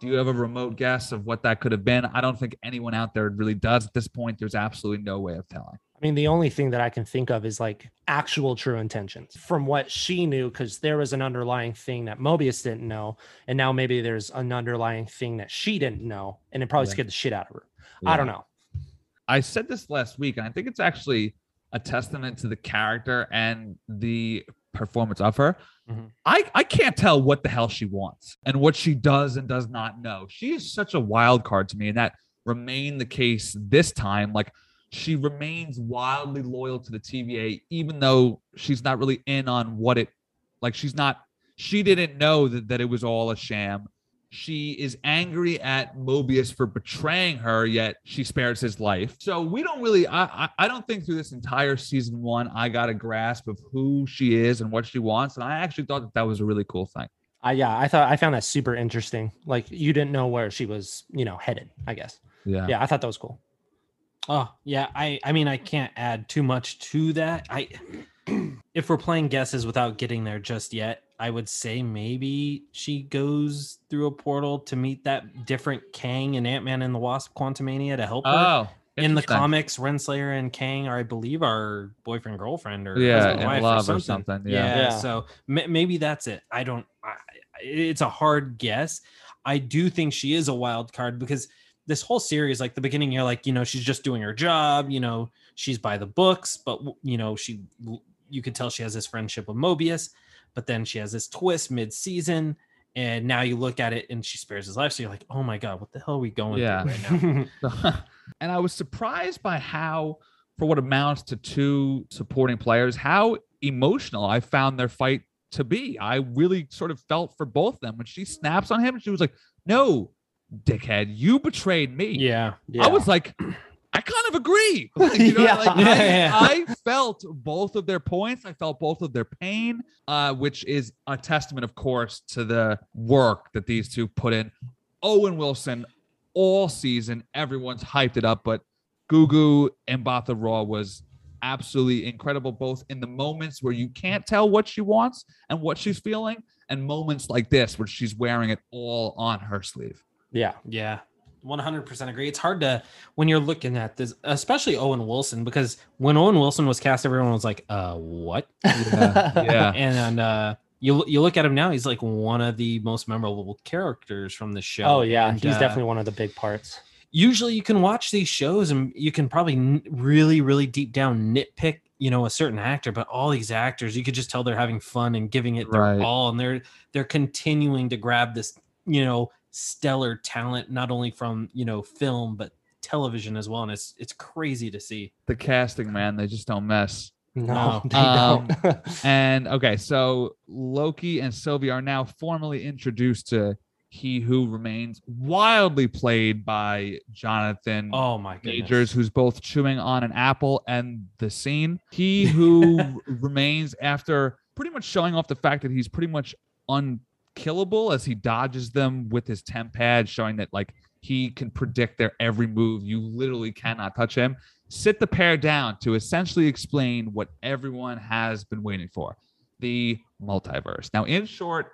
C: Do you have a remote guess of what that could have been? I don't think anyone out there really does at this point. There's absolutely no way of telling.
E: I mean, the only thing that I can think of is like actual true intentions from what she knew, because there was an underlying thing that Mobius didn't know. And now maybe there's an underlying thing that she didn't know. And it probably
C: Yeah.
E: scared the shit out of her. I don't know.
C: I said this last week, and I think it's actually a testament to the character and the performance of her.
E: Mhm.
C: I, I can't tell what the hell she wants and what she does and does not know. She is such a wild card to me, and that remained the case this time. Like she remains wildly loyal to the TVA, even though she's not really in on what it like she's not she didn't know that, that it was all a sham. She is angry at Mobius for betraying her, yet she spares his life. So we don't really, I, I, I don't think through this entire season one, I got a grasp of who she is and what she wants. And I actually thought that that was a really cool thing.
E: I yeah, I thought I found that super interesting. Like you didn't know where she was, you know, headed, I guess.
C: Yeah.
E: Yeah, I thought that was cool.
D: Oh yeah, I I mean I can't add too much to that. I if we're playing guesses without getting there just yet, I would say maybe she goes through a portal to meet that different Kang and Ant Man and the Wasp Quantumania to help her.
C: Oh,
D: in the
C: interesting.
D: comics, Renslayer and Kang are, I believe, our boyfriend girlfriend or
C: Yeah,
D: husband,
C: in
D: wife
C: love or something, yeah.
E: Yeah.
D: So ma- maybe that's it. I don't. I, it's a hard guess. I do think she is a wild card because this whole series, like the beginning, you're like, you know, she's just doing her job. You know, she's by the books, but you know, she you could tell she has this friendship with Mobius, but then she has this twist mid-season. And now you look at it and she spares his life. So you're like, oh my God, what the hell are we going
C: Yeah.
D: through right now?
C: and I was surprised by how, for what amounts to two supporting players, how emotional I found their fight to be. I really sort of felt for both of them when she snaps on him. She was like, "No, dickhead, you betrayed me."
D: yeah.
E: Yeah.
C: I was like, I kind of agree. Like, you know,
E: Yeah.
C: like,
D: Yeah,
C: I,
D: yeah.
C: I felt both of their points. I felt both of their pain, uh, which is a testament, of course, to the work that these two put in. Owen Wilson, all season, everyone's hyped it up, but Gugu Mbatha-Raw was absolutely incredible, both in the moments where you can't tell what she wants and what she's feeling, and moments like this where she's wearing it all on her sleeve.
E: yeah.
D: Yeah. 100% agree. It's hard to when you're looking at this, especially Owen Wilson, because when Owen Wilson was cast, everyone was like, "Uh, what?"
C: Yeah, yeah.
D: And uh, you you look at him now; he's like one of the most memorable characters from the show.
E: Oh yeah,
D: And,
E: he's
D: uh,
E: definitely one of the big parts.
D: Usually, you can watch these shows and you can probably really, really deep down nitpick, you know, a certain actor. But all these actors, you could just tell they're having fun and giving it their
C: Right.
D: all, and they're they're continuing to grab this, you know, stellar talent not only from you know film but television as well and it's it's crazy to see
C: The casting, man, they just don't mess.
E: No,
D: No.
E: they
C: Um,
E: don't.
C: And okay, so Loki and Sylvie are now formally introduced to He Who Remains, wildly played by Jonathan
D: oh my goodness
C: Majors, who's both chewing on an apple and the scene. He Who Remains, after pretty much showing off the fact that he's pretty much unkillable as he dodges them with his Tempad, showing that like he can predict their every move. You literally cannot touch him. Sit the pair down to essentially explain what everyone has been waiting for the multiverse. Now, in short,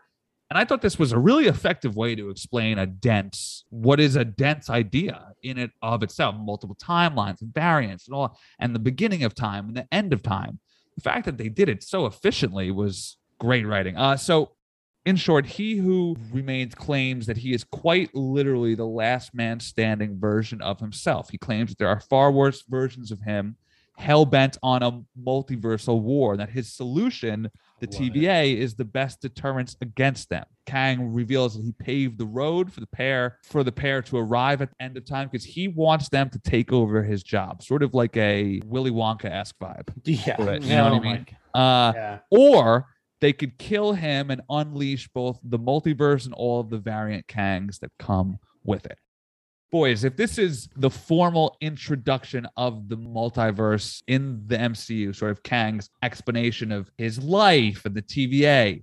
C: and I thought this was a really effective way to explain a dense, what is a dense idea in it of itself, multiple timelines and variants and all, and the beginning of time and the end of time. The fact that they did it so efficiently was great writing. Uh, so, in short, he who remains claims that he is quite literally the last man standing version of himself. He claims that there are far worse versions of him hell bent on a multiversal war, that his solution the
D: Love.
C: TVA is the best deterrence against them. Kang reveals that he paved the road for the pair for the pair to arrive at the end of time because he wants them to take over his job, sort of like a Willy Wonka esque vibe.
E: yeah,
C: Right, you know what I
D: Oh
C: mean? Uh,
E: yeah.
C: or they could kill him and unleash both the multiverse and all of the variant Kangs that come with it. Boys, if this is the formal introduction of the multiverse in the MCU, sort of Kang's explanation of his life and the TVA,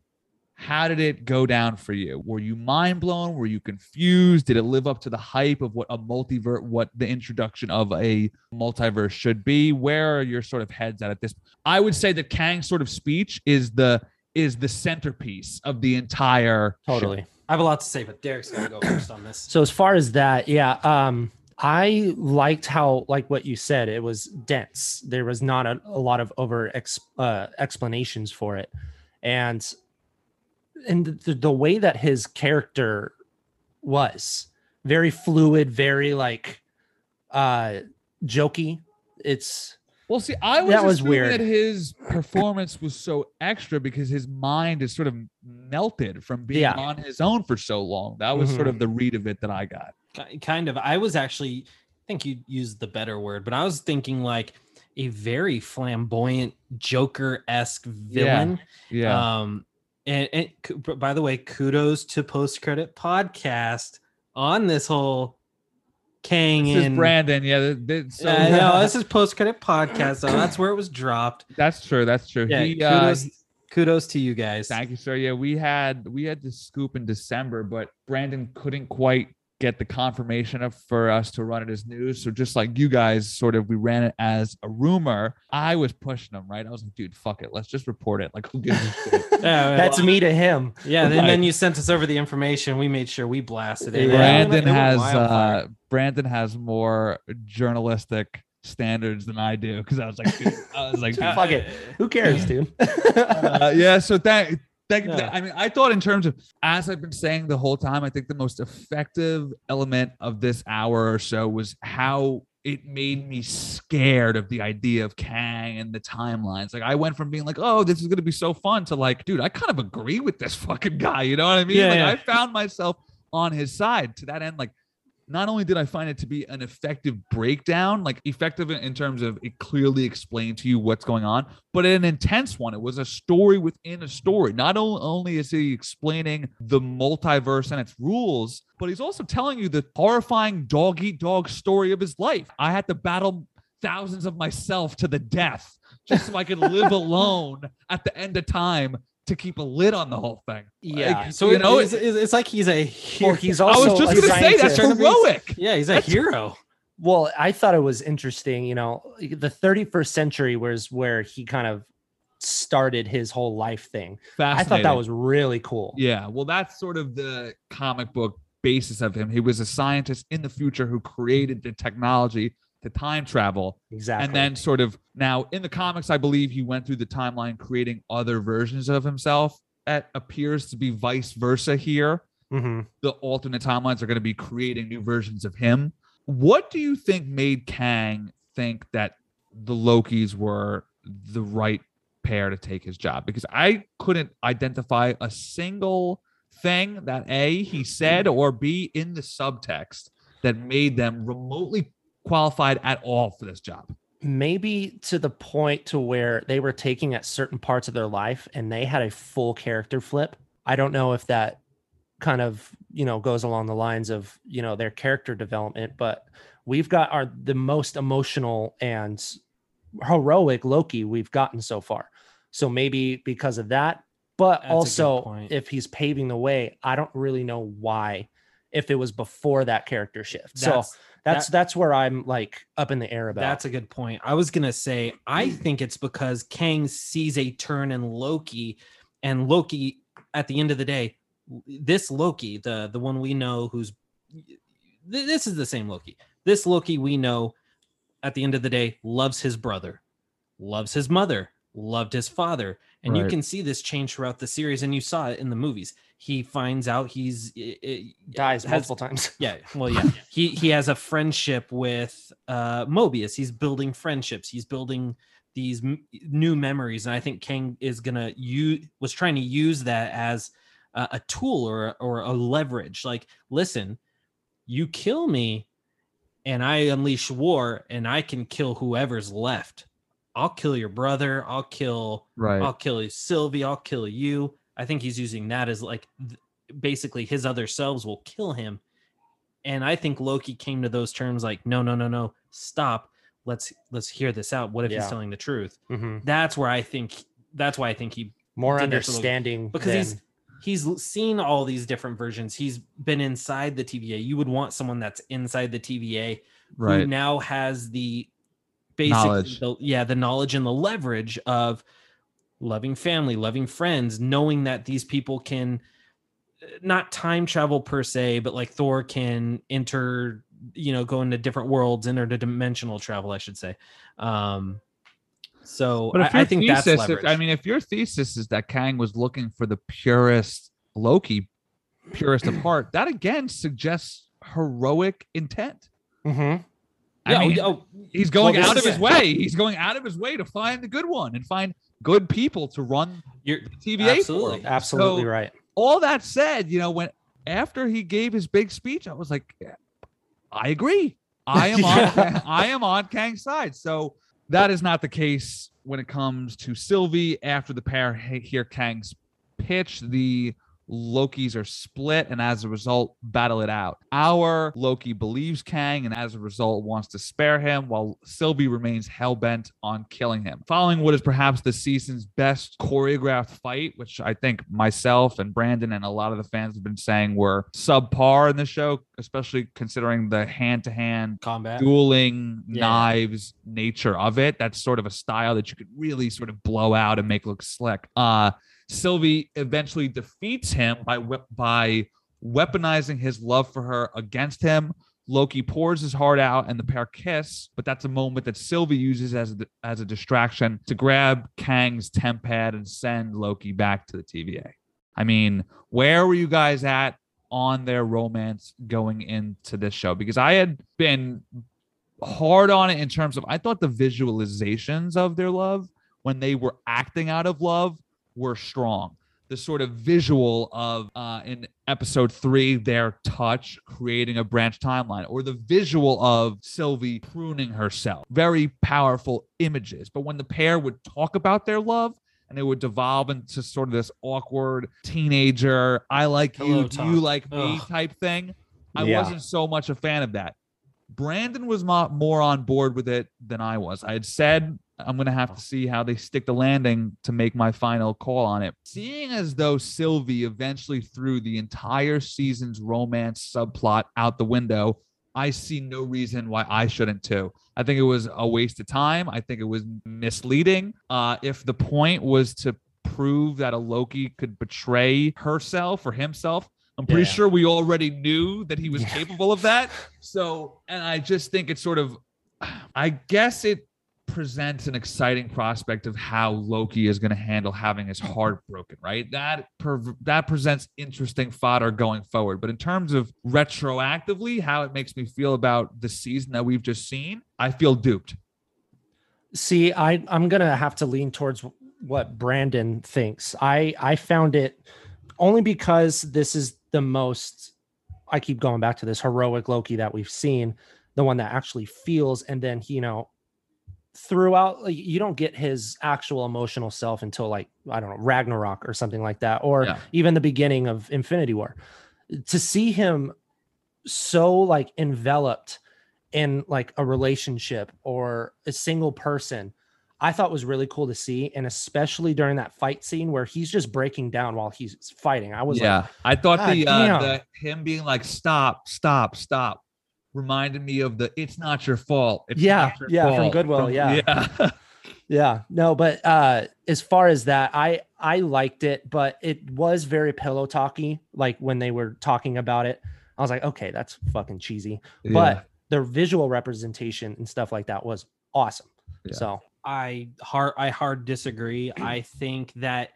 C: how did it go down for you? Were you mind blown? Were you confused? Did it live up to the hype of what a multiverse, what the introduction of a multiverse should be? Where are your sort of heads at at this? I would say that Kang's sort of speech is the is the centerpiece of the entire show.
E: Totally.
D: I have a lot to say, but Derek's gonna go first on this.
E: So as far as that, yeah, um, I liked how like what you said. It was dense. There was not a, a lot of over ex, uh, explanations for it, and and the, the way that his character was very fluid, very like uh jokey. It's
C: Well, see, I was
E: That was
C: assuming
E: weird.
C: that his performance was so extra because his mind is sort of melted from being
E: Yeah.
C: on his own for so long. That was sort
E: Mhm.
C: of the read of it that I got.
D: Kind of i was actually i think you used the better word but i was thinking like a very flamboyant joker-esque villain
C: Yeah.
D: um and, and by the way kudos to post credit podcast on this whole kang
C: this is
D: and
C: Brandon. Yeah, th- th- so
D: Yeah, I know, this is post credit podcast so that's where it was dropped
C: that's true. That's true.
D: yeah
C: He, uh,
D: kudos, kudos to you guys
C: Thank you, sir. Yeah, we had we had the scoop in December, but Brandon couldn't quite get the confirmation of for us to run it as news. So just like you guys, sort of, we ran it as a rumor. I was pushing him, right? I was like, dude, fuck it, let's just report it. Like, who gives a shit?
D: yeah,
E: that's
D: well,
E: me to him.
D: yeah and then you sent us over the information we made sure we blasted it
C: Brandon
D: They were
C: has uh Brandon has more journalistic standards than I do because I was like, dude, I was like,
E: Fuck it. Who cares, dude?
C: uh, yeah so thank thank
D: Yeah.
C: i mean i thought in terms of as i've been saying the whole time i think the most effective element of this hour or so was how it made me scared of the idea of kang and the timelines like i went from being like oh this is going to be so fun to like dude i kind of agree with this fucking guy you know what i mean
D: Yeah,
C: like
D: yeah.
C: i found myself on his side to that end like not only did I find it to be an effective breakdown, like effective in- terms of it clearly explained to you what's going on, but an intense one. It was a story within a story. Not only is he explaining the multiverse and its rules, but he's also telling you the horrifying dog eat dog story of his life. I had to battle thousands of myself to the death just so I could live alone at the end of time to keep a lid on the whole thing.
E: Yeah.
C: Like,
D: So
C: you
D: it-
C: know,
D: it's, it's, it's like he's a hero.
E: Well, he's also I
C: was just going to say that's
E: scientist.
C: heroic.
D: yeah, he's a
C: That's-
D: hero.
E: Well, I thought it was interesting. You know, the 31st century was where he kind of started his whole life thing. I thought that was really cool.
C: Yeah, well, that's sort of the comic book basis of him. He was a scientist in the future who created the technology to time travel.
E: Exactly.
C: And then, sort of, now in the comics, I believe he went through the timeline creating other versions of himself. That appears to be vice versa here.
E: Mhm.
C: The alternate timelines are going to be creating new versions of him. What do you think made Kang think that the Lokis were the right pair to take his job? Because I couldn't identify a single thing that A, he said, or B, in the subtext that made them remotely qualified at all for this job.
E: maybe to the point to where they were taking at certain parts of their life and they had a full character flip. I don't know if that kind of, you know, goes along the lines of, you know, their character development, but we've got our the most emotional and heroic Loki we've gotten so far. So maybe because of that, but
D: That's
E: also if he's paving the way, I don't really know why if it was before that character shift. so
D: That's,
E: that's
D: that-
E: that's where I'm like up in the air about.
D: that's a good point. I was gonna say I think it's because Kang sees a turn in Loki, and Loki at the end of the day, this Loki, the the one we know who's this is the same Loki. This Loki we know at the end of the day loves his brother, loves his mother, loved his father. And you can see this change throughout the series, and you saw it in the movies. He finds out he's i- i-
E: dies
D: has-
E: multiple times.
D: yeah, well, yeah. he he has a friendship with uh Mobius. He's building friendships. He's building these m- new memories, and I think Kang is gonna use was trying to use that as a, a tool or or a leverage. Like, listen, you kill me, and I unleash war, and I can kill whoever's left. I'll kill your brother. I'll kill
C: Right.
D: I'll kill Sylvie. I'll kill you. I think he's using that as like th- basically his other selves will kill him. And I think Loki came to those terms like, no, no, no, no, stop. Let's let's hear this out. What if
E: Yeah.
D: he's telling the truth?
E: Mhm.
D: That's where I think that's why I think he
E: More
D: Did Loki.
E: understanding
D: because he's
E: than-
D: he's l- seen all these different versions. He's been inside the TVA. You would want someone that's inside the TVA who
C: Right.
D: now has the basic the- yeah the knowledge and the leverage of loving family loving friends knowing that these people can not time travel per se, but like Thor can enter, you know, go into different worlds, interdimensional travel, I should say. Um, so
C: But
D: I,
C: if your
D: I think that's
C: thesis, if-
D: leverage.
C: I mean, if your thesis is that Kang was looking for the purest Loki, purest of heart, that again suggests heroic intent.
E: Mhm.
C: I
D: Yeah, oh,
C: mean,
D: oh,
C: he's going
D: well,
C: out of his way. He's going out of his way to find the good one and find good people to run
D: you're
C: TVA
D: Absolutely.
C: for.
E: Absolutely
C: So,
E: right.
C: All that said, you know, when after he gave his big speech, I was like, yeah, I agree. I am on I am on Kang's side. So that is not the case when it comes to Sylvie. After the pair he- hear Kang's pitch, the Lokis are split and as a result battle it out. Our Loki believes Kang and as a result wants to spare him while Sylvie remains hell-bent on killing him. Following what is perhaps the season's best choreographed fight, which I think myself and Brandon and a lot of the fans have been saying were subpar in the show, especially considering the hand-to-hand
D: combat.
C: dueling
D: Yeah.
C: knives nature of it. That's sort of a style that you could really sort of blow out and make look slick. Uh Sylvie eventually defeats him by by weaponizing his love for her against him. Loki pours his heart out and the pair kiss, but that's a moment that Sylvie uses as a, as a distraction to grab Kang's Tempad and send Loki back to the TVA. I mean, where were you guys at on their romance going into this show? Because I had been hard on it in terms of I thought the visualizations of their love when they were acting out of love were strong. The sort of visual of uh, in episode three, their touch creating a branch timeline, or the visual of Sylvie pruning herself. Very powerful images. But when the pair would talk about their love, and it would devolve into sort of this awkward teenager, I like
D: Pillow
C: you, do you like me
D: Ugh.
C: type thing. I
E: Yeah.
C: wasn't so much a fan of that. Brandon was mo- more on board with it than I was. I had said I'm going to have to see how they stick the landing to make my final call on it. Seeing as though Sylvie eventually threw the entire season's romance subplot out the window, I see no reason why I shouldn't too. I think it was a waste of time. I think it was misleading. Uh, if the point was to prove that a Loki could betray herself or himself, I'm pretty
E: Yeah.
C: sure we already knew that he was
E: Yeah.
C: capable of that. So, and I just think it's sort of, I guess it presents an exciting prospect of how Loki is going to handle having his heart broken, right? That that presents interesting fodder going forward. But in terms of retroactively, how it makes me feel about the season that we've just seen, I feel duped.
E: See, I I'm gonna have to lean towards what Brandon thinks. I I found it only because this is the most. I keep going back to this heroic Loki that we've seen, the one that actually feels, and then you know, throughout like, you don't get his actual emotional self until like I don't know Ragnarok or something like that, or
C: Yeah.
E: even the beginning of Infinity War. To see him so like enveloped in like a relationship or a single person i thought was really cool to see and especially during that fight scene where he's just breaking down while he's fighting i was like
C: yeah, I thought the, uh, the him being like stop, stop, stop reminded me of the "It's not your fault." It's
E: Yeah,
C: your
E: yeah, from
C: fault
E: Good Will, yeah.
C: yeah.
E: yeah no but uh as far as that i i liked it but it was very pillow talky like when they were talking about it i was like okay that's fucking cheesy but their visual representation and stuff like that was awesome
C: Yeah.
E: so
D: I hard I hard disagree. I think that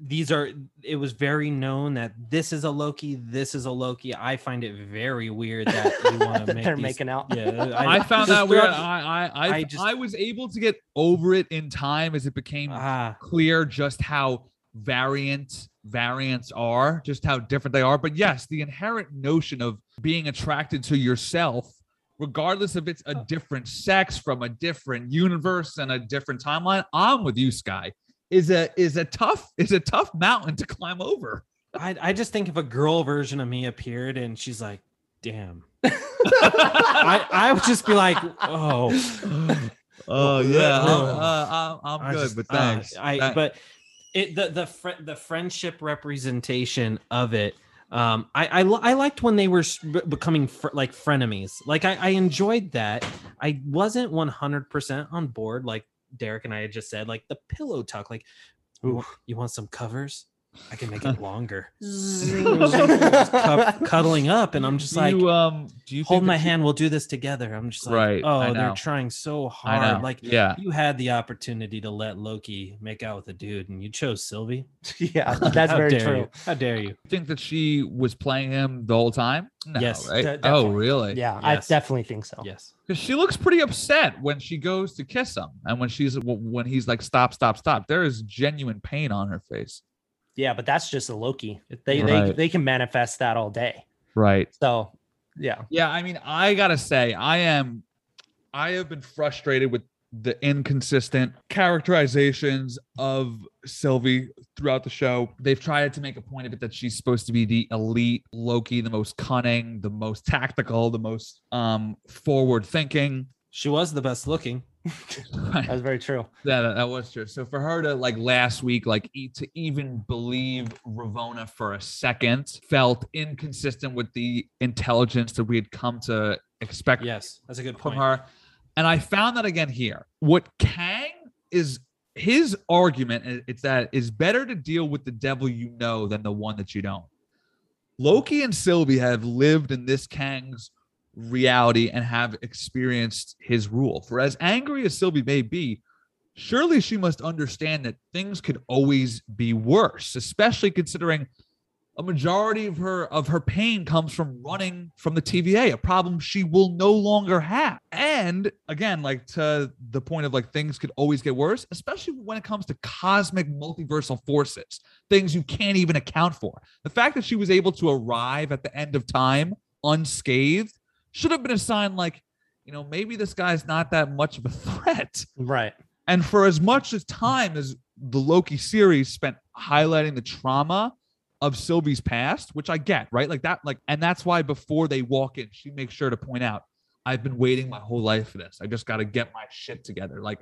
D: these are it was very known that this is a Loki, this is a Loki. I find it very weird that you want to make
E: they're
D: these-
E: making out
D: Yeah,
C: I found that weird. I I I,
D: I just-
C: I was able to get over it in time as it became
D: Ah,
C: clear just how variant variants are, just how different they are. But yes, the inherent notion of being attracted to yourself, regardless if it's a different sex from a different universe and a different timeline, I'm with you, Sky. Is a is a tough is a tough mountain to climb over.
D: I I just think if a girl version of me appeared and she's like, "Damn," I I would just be like, "Oh,
C: Oh
D: yeah.
C: I'm, uh, I'm, I'm good,
D: just-
C: but
D: uh,
C: thanks.
D: I
C: Thank-
D: but it the the fri the friendship representation of it. Um, I I, I liked when they were becoming fr- like frenemies. Like I, I enjoyed that. I wasn't one hundred percent on board. Like Derek and I had just said, like the pillow tuck. Like, you want, you want some covers? I can make it longer. Cuddling up, and I'm just
C: Do
D: like,
C: you, um, do you
D: hold my
C: that she-
D: hand. We'll do this together. I'm just like,
C: Right,
D: oh, they're trying so hard. Like,
C: yeah,
D: you had the opportunity to let Loki make out with a dude, and you chose Sylvie.
E: yeah, that's very true.
D: You? How dare you?
C: think that she was playing him the whole time. No,
D: Yes,
C: right?
E: de-
C: oh, really?
E: Yeah, I definitely think so.
D: Yes.
C: because she looks pretty upset when she goes to kiss him and when she's when he's like stop stop stop there is genuine pain on her face
E: Yeah, but that's just a Loki. They they they can manifest that all day.
C: right
E: So yeah,
C: yeah i mean i gotta say i am i have been frustrated with the inconsistent characterizations of sylvie throughout the show they've tried to make a point of it that she's supposed to be the elite loki the most cunning the most tactical the most um forward thinking
D: She was the best looking.
E: that's very true.
C: Yeah, that, uh, that was true. So for her to like last week, like e- to even believe Ravonna for a second felt inconsistent with the intelligence that we had come to expect
D: Yes, that's a good
C: from
D: point.
C: her. And I found that again here. What Kang is his argument is it's that it's better to deal with the devil you know than the one that you don't. Loki and Sylvie have lived in this Kang's reality and have experienced his rule. For as angry as Sylvie may be, surely she must understand that things could always be worse, especially considering a majority of her of her pain comes from running from the TVA, a problem she will no longer have. And again, like to the point of like things could always get worse, especially when it comes to cosmic multiversal forces, things you can't even account for. The fact that she was able to arrive at the end of time unscathed should have been a sign like, you know, maybe this guy's not that much of a threat.
E: Right.
C: And for as much as time as the Loki series spent highlighting the trauma of Sylvie's past, which I get, right? Like that, like, and that's why before they walk in, she makes sure to point out, I've been waiting my whole life for this. I just got to get my shit together. Like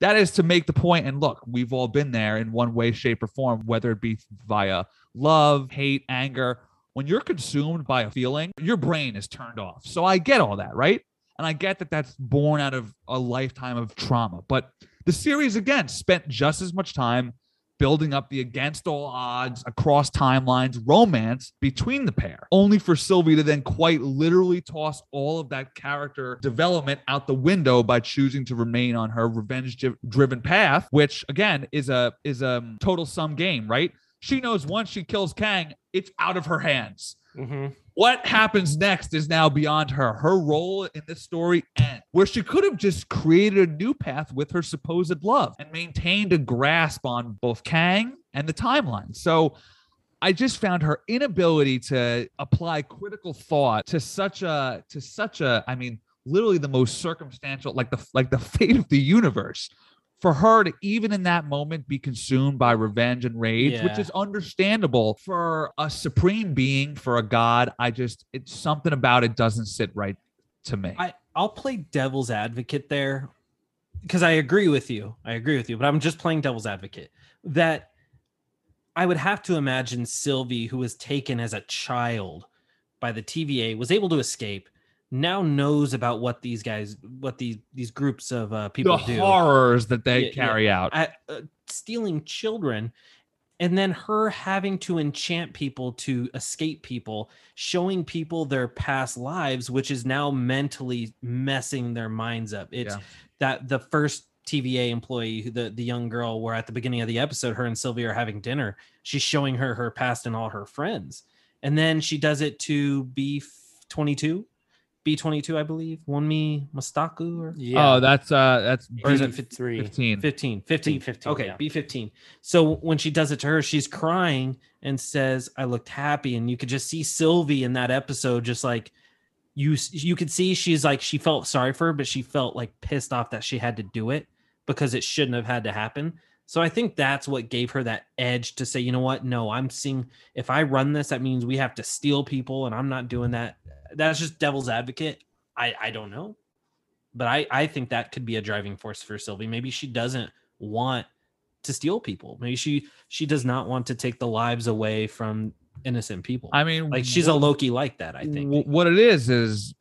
C: that is to make the point. And look, we've all been there in one way, shape, or form, whether it be via love, hate, anger. When you're consumed by a feeling, your brain is turned off. So I get all that, right? And I get that that's born out of a lifetime of trauma. But the series, again, spent just as much time building up the against all odds across timelines romance between the pair, only for Sylvie to then quite literally toss all of that character development out the window by choosing to remain on her revenge driven path, which again is a is a total sum game, right? She knows once she kills Kang, it's out of her hands.
E: Mm-hmm.
C: What happens next is now beyond her. Her role in this story ends, where she could have just created a new path with her supposed love and maintained a grasp on both Kang and the timeline. So I just found her inability to apply critical thought to such a to such a I mean literally the most circumstantial like the like the fate of the universe for her to even in that moment be consumed by revenge and rage which is understandable for a supreme being for a god i just it's something about it doesn't sit right to me
D: I I'll play devil's advocate there because I agree with you. I agree with you, but I'm just playing devil's advocate that I would have to imagine Sylvie, who was taken as a child by the TVA, was able to escape. Now knows about what these guys, what these these groups of uh, people
C: the
D: do.
C: horrors that they
D: Yeah, yeah.
C: carry out
D: at, uh, stealing children and then her having to enchant people to escape people showing people their past lives which is now mentally messing their minds up it's
C: Yeah.
D: that the first TVA employee the the young girl where at the beginning of the episode her and Sylvia are having dinner she's showing her her past and all her friends and then she does it to B22 B22 I believe. Wunmi Mosaku or?
E: Yeah.
C: oh that's uh that's
D: Or is it
C: B-
E: three?
C: 15
D: 15 15
E: 15,
D: okay
E: yeah.
D: b15 so when she does it to her she's crying and says i looked happy. And you could just see sylvie in that episode just like you you could see she's like she felt sorry for her but she felt like pissed off that she had to do it because it shouldn't have had to happen. So i think that's what gave her that edge to say you know what? No i'm seeing if i run this that means we have to steal people and i'm not doing that that's just devil's advocate i i don't know but I I think that could be a driving force for Sylvie. Maybe she doesn't want to steal people. Maybe she she does not want to take the lives away from innocent people.
C: i mean
D: like she's a Loki like that. I think.
C: what it is is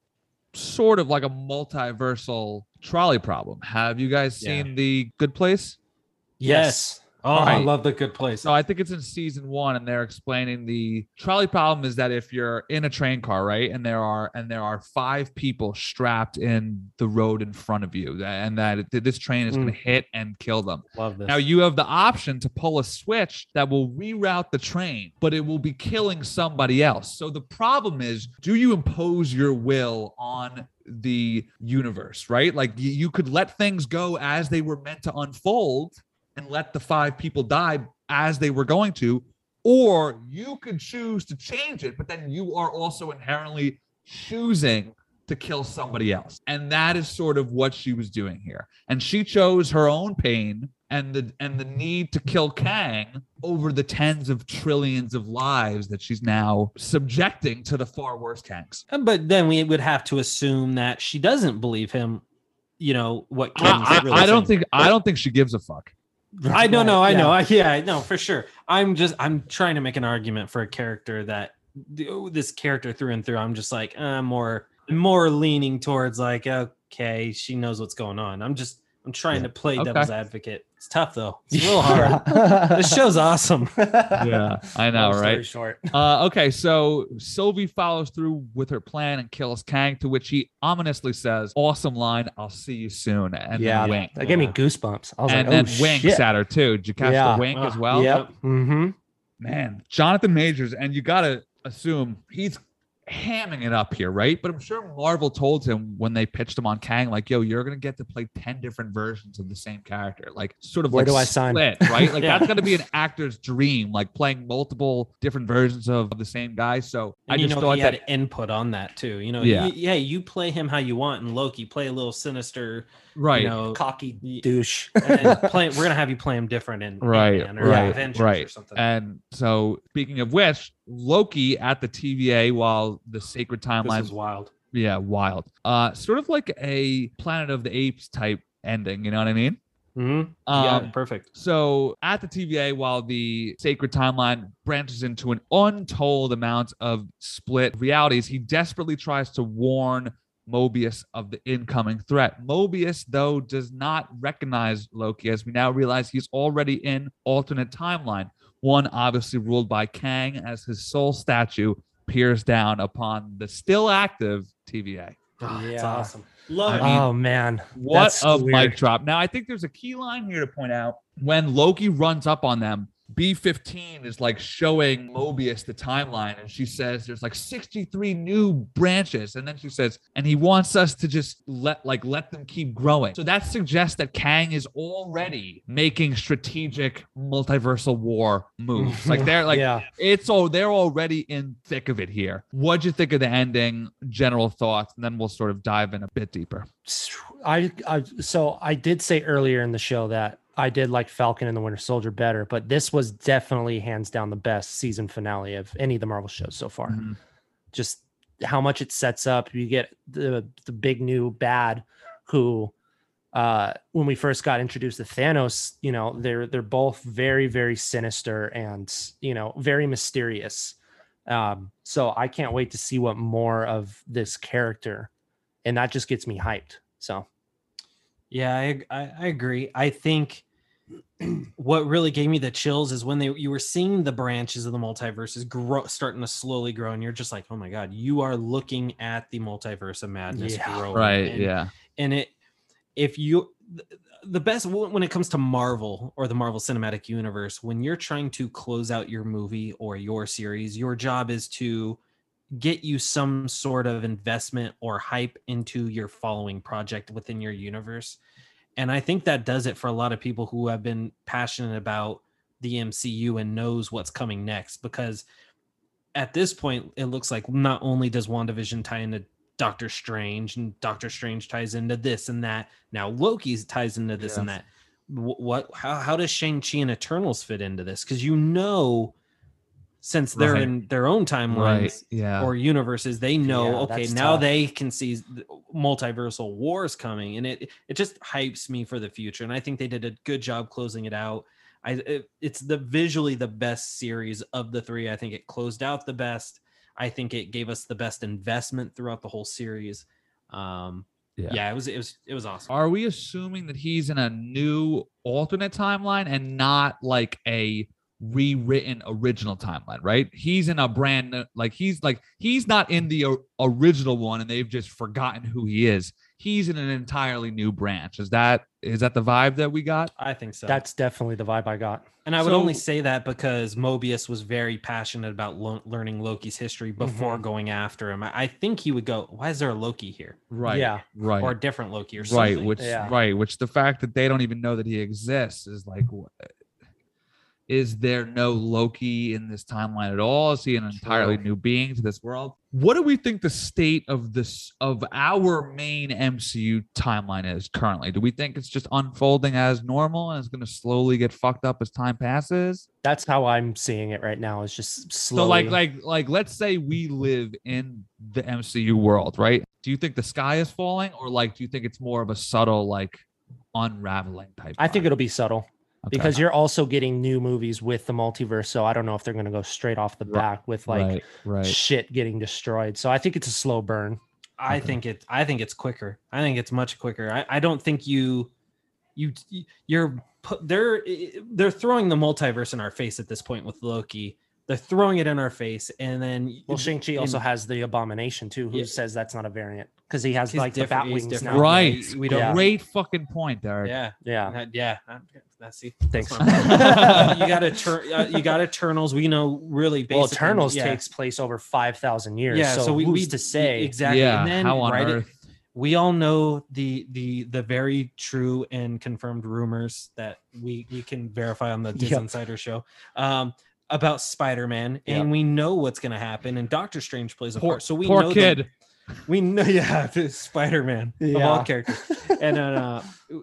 C: sort of like a multiversal trolley problem have you guys
D: Yeah.
C: seen the good place
D: yes. Oh, I love the good place.
C: So I think it's in season one, and they're explaining the trolley problem is that if you're in a train car, right, and there are and there are five people strapped in the road in front of you, and that it- this train is going to mm. hit and kill them.
D: love this.
C: Now you have the option to pull a switch that will reroute the train, but it will be killing somebody else. So the problem is, do you impose your will on the universe, right? Like you could let things go as they were meant to unfold and let the five people die as they were going to, or you could choose to change it, but then you are also inherently choosing to kill somebody else. And that is sort of what she was doing here. And she chose her own pain and the and the need to kill Kang over the tens of trillions of lives that she's now subjecting to the far worse Kangs.
D: But then we would have to assume that she doesn't believe him. You know what? Kevin's
C: I, I-
D: really
C: I don't
D: saying.
C: think I don't think she gives a fuck.
D: I don't know. I
E: Yeah.
D: know. I, yeah, I know for sure. I'm just I'm trying to make an argument for a character that this character through and through. I'm just like uh, more more leaning towards like okay, she knows what's going on. I'm just I'm trying to play
C: Okay.
D: devil's advocate. It's tough though. It's a little hard. this show's awesome.
C: Yeah, I know,
E: Long
C: right?
E: Short.
C: Uh, okay, so Sylvie follows through with her plan and kills Kang, to which he ominously says, "Awesome line, I'll see you soon." And
E: yeah,
C: then wink.
E: that gave me goosebumps. I was
C: and
E: like,
C: then
E: oh,
C: winks
E: shit.
C: at her too. Did you catch
E: Yeah.
C: the wink as
D: Ah,
C: well?
E: Yep. Mm-hmm.
C: Man, Jonathan Majors, and you gotta assume he's hamming it up here, right? But I'm sure Marvel told him when they pitched him on Kang, like, "Yo, you're gonna get to play ten different versions of the same character, like sort of
E: Where
C: like
E: do I sign?
C: split, right? Like
D: Yeah.
C: that's gonna be an actor's dream, like playing multiple different versions of the same guy." So I
D: And you
C: just
D: know
C: thought
D: he
C: that
D: had input on that too. You know,
C: Yeah.
D: yeah, yeah. You play him how you want, and Loki play a little sinister.
C: right,
D: You know,
E: Cocky
D: y-
E: douche.
D: and then play, we're gonna have you play him different in
C: Right,
D: Ant-Man or
C: right,
D: Avengers or
C: right.
D: something.
C: And so, speaking of which, Loki at the TVA while the sacred
D: this
C: timeline
D: is wild.
C: Yeah, wild. Uh, sort of like a Planet of the Apes type ending. You know what I mean?
D: Mm-hmm.
C: Um,
D: yeah, perfect.
C: So at the TVA, while the sacred timeline branches into an untold amount of split realities, he desperately tries to warn Mobius of the incoming threat. Mobius, though, does not recognize Loki, as we now realize he's already in alternate timeline. One obviously ruled by Kang as his soul statue peers down upon the still active TVA.
D: Oh, ah, It's
E: Yeah.
D: awesome. Love
C: I mean,
E: oh man,
C: What
E: That's
C: a
E: so
C: mic drop. Now, I think there's a key line here to point out. When Loki runs up on them, B15 is like showing Mobius the timeline, and she says there's like 63 new branches. And then she says, and he wants us to just let like let them keep growing. So that suggests that Kang is already making strategic multiversal war moves. like they're like
E: yeah.
C: it's all they're already in thick of it here. What'd you think of the ending? General thoughts, and then we'll sort of dive in a bit deeper.
E: I, I so I did say earlier in the show that I did like Falcon and the Winter Soldier better, but this was definitely hands down the best season finale of any of the Marvel shows so far.
C: Mhm.
E: Just how much it sets up. You get the the big new bad who uh when we first got introduced to Thanos, you know, they're they're both very very sinister and, you know, very mysterious. Um so I can't wait to see what more of this character and that just gets me hyped. So
D: Yeah, I, I I agree. I think what really gave me the chills is when they you were seeing the branches of the multiverses grow starting to slowly grow, and you're just like, oh my god, you are looking at the multiverse of madness
E: Yeah.
D: grow.
C: Right.
D: And,
C: yeah.
D: and it if you the best when it comes to Marvel or the Marvel Cinematic Universe, when you're trying to close out your movie or your series, your job is to get you some sort of investment or hype into your following project within your universe. And I think that does it for a lot of people who have been passionate about the MCU and knows what's coming next because at this point it looks like not only does WandaVision tie into Doctor Strange and Doctor Strange ties into this and that. Now Loki ties into this and that. What how how does Shang-Chi and Eternals fit into this? Cuz you know since they're
C: Right.
D: in their own timelines
C: Right. Yeah.
D: or universes they know
E: Yeah,
D: okay now
E: tough.
D: they can see multiversal wars coming and it it just hypes me for the future and i think they did a good job closing it out i it, it's the visually the best series of the three i think it closed out the best i think it gave us the best investment throughout the whole series um
C: Yeah.
D: yeah. it was it was it was awesome.
C: Are we assuming that he's in a new alternate timeline and not like a rewritten original timeline, right? He's in a brand new- like he's like he's not in the o- original one and they've just forgotten who he is. He's in an entirely new branch. Is that is that the vibe that we got?
D: I think so.
E: That's definitely the vibe I got.
D: and I would
C: so-
D: only say that because Mobius was very passionate about lo- learning Loki's history before
E: Mhm.
D: going after him. I, I think he would go, "Why is there a Loki here?"
C: Right.
E: Yeah.
C: Right.
D: Or a different Loki or something.
C: right which
E: Yeah.
C: right which the fact that they don't even know that he exists is like wh- is there no loki in this timeline at all is he an entirely
D: True.
C: new being to this world what do we think the state of this of our main mcu timeline is currently do we think it's just unfolding as normal and it's going to slowly get fucked up as time passes
E: That's how I'm seeing it right now. Is just slowly.
C: so like like like let's say we live in the mcu world right do you think the sky is falling or like do you think it's more of a subtle like unraveling type
E: I think it'll be subtle
C: Okay.
E: because you're also getting new movies with the multiverse. So I don't know if they're going to go straight off the
C: Right,
E: back with like
C: right, right.
E: shit getting destroyed. So I think it's a slow burn.
D: I
C: Okay.
D: think it. I think it's quicker. I think it's much quicker. I, I don't think you, you, you're put. They're they're throwing the multiverse in our face at this point with Loki. They're throwing it in our face, and then
E: Well, Shang Chi also has the Abomination too, who
D: Yeah.
E: says that's not a variant because he has
D: He's
E: like the bat
D: different-
E: wings now.
C: Right.
D: Yeah, we don't.
E: Yeah.
C: Great fucking point, Derek.
D: Yeah,
E: Yeah.
D: Uh, yeah. That's see.
E: Thanks.
D: That's you got Eter- uh, you got Eternals. We know really.
E: Well, Eternals
D: yeah.
E: takes place over five thousand years.
D: Yeah,
E: so,
D: so we,
E: who's
D: we
E: to say
D: exactly.
C: Yeah.
D: and then
C: how on
D: right,
C: earth?
D: we all know the the the very true and confirmed rumors that we we can verify on the Dis
E: Yep.
D: Insider show um about Spider-Man and
E: Yep.
D: we know what's going to happen and Doctor Strange plays a
C: Poor,
D: part so we
C: poor
D: know that-
C: kid.
D: we know yeah Spider-Man of all
E: Yeah.
D: characters and uh,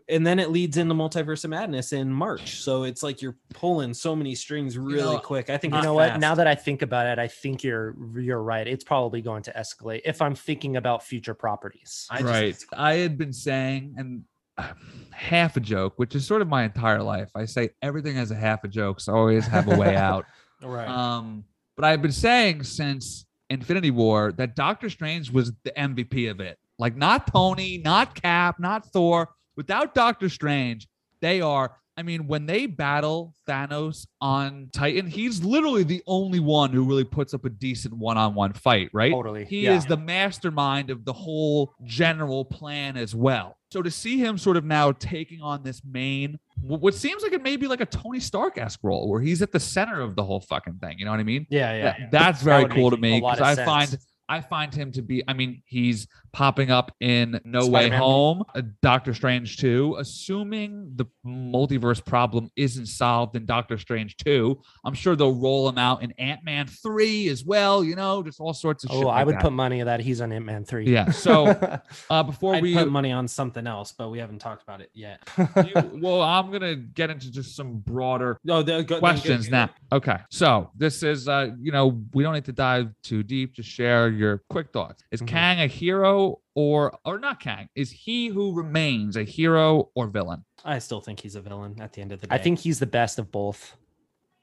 D: and then it leads into multiverse of madness in March so it's like you're pulling so many strings really
C: know,
D: quick I think
E: you
D: it's
E: know what? Now that I think about it, I think you're you're right. It's probably going to escalate if I'm thinking about future properties.
D: I just-
C: right. I had been saying, and uh, half a joke, which is sort of my entire life. I say everything has a half a joke, so I always have a way out.
D: right
C: Um, but I've been saying since Infinity War that Doctor Strange was the MVP of it. Like not Tony, not Cap, not Thor. Without Doctor Strange, they are. I mean, when they battle Thanos on Titan, he's literally the only one who really puts up a decent one-on-one fight, right?
E: Totally.
C: He
E: yeah.
C: is the mastermind of the whole general plan as well. So to see him sort of now taking on this main, what seems like it may be like a Tony Stark esque role, where he's at the center of the whole fucking thing. You know what I mean?
E: yeah, yeah.
C: That- that's very
E: would
C: cool to me because I
E: of
C: find
E: sense.
C: I find him to be. I mean, he's popping up in No Way
E: Spider-Man.
C: Home, uh, Doctor Strange two. Assuming the multiverse problem isn't solved in Doctor Strange two, I'm sure they'll roll him out in Ant Man three as well. You know, just all sorts of shit.
E: Oh, I
C: like
E: would
C: that.
E: put money that he's on Ant Man three.
C: Yeah. So uh, before we
D: put money on something else but we haven't talked about it yet
C: you- well, I'm gonna get into just some broader
D: the, go,
C: questions now. Okay, so this is uh, you know, we don't need to dive too deep. Just share your quick thoughts. Is
E: Mhm.
C: Kang a hero or or not Kang? Is he who remains a hero or villain?
D: I still think he's a villain at the end of the day.
E: I think he's the best of both.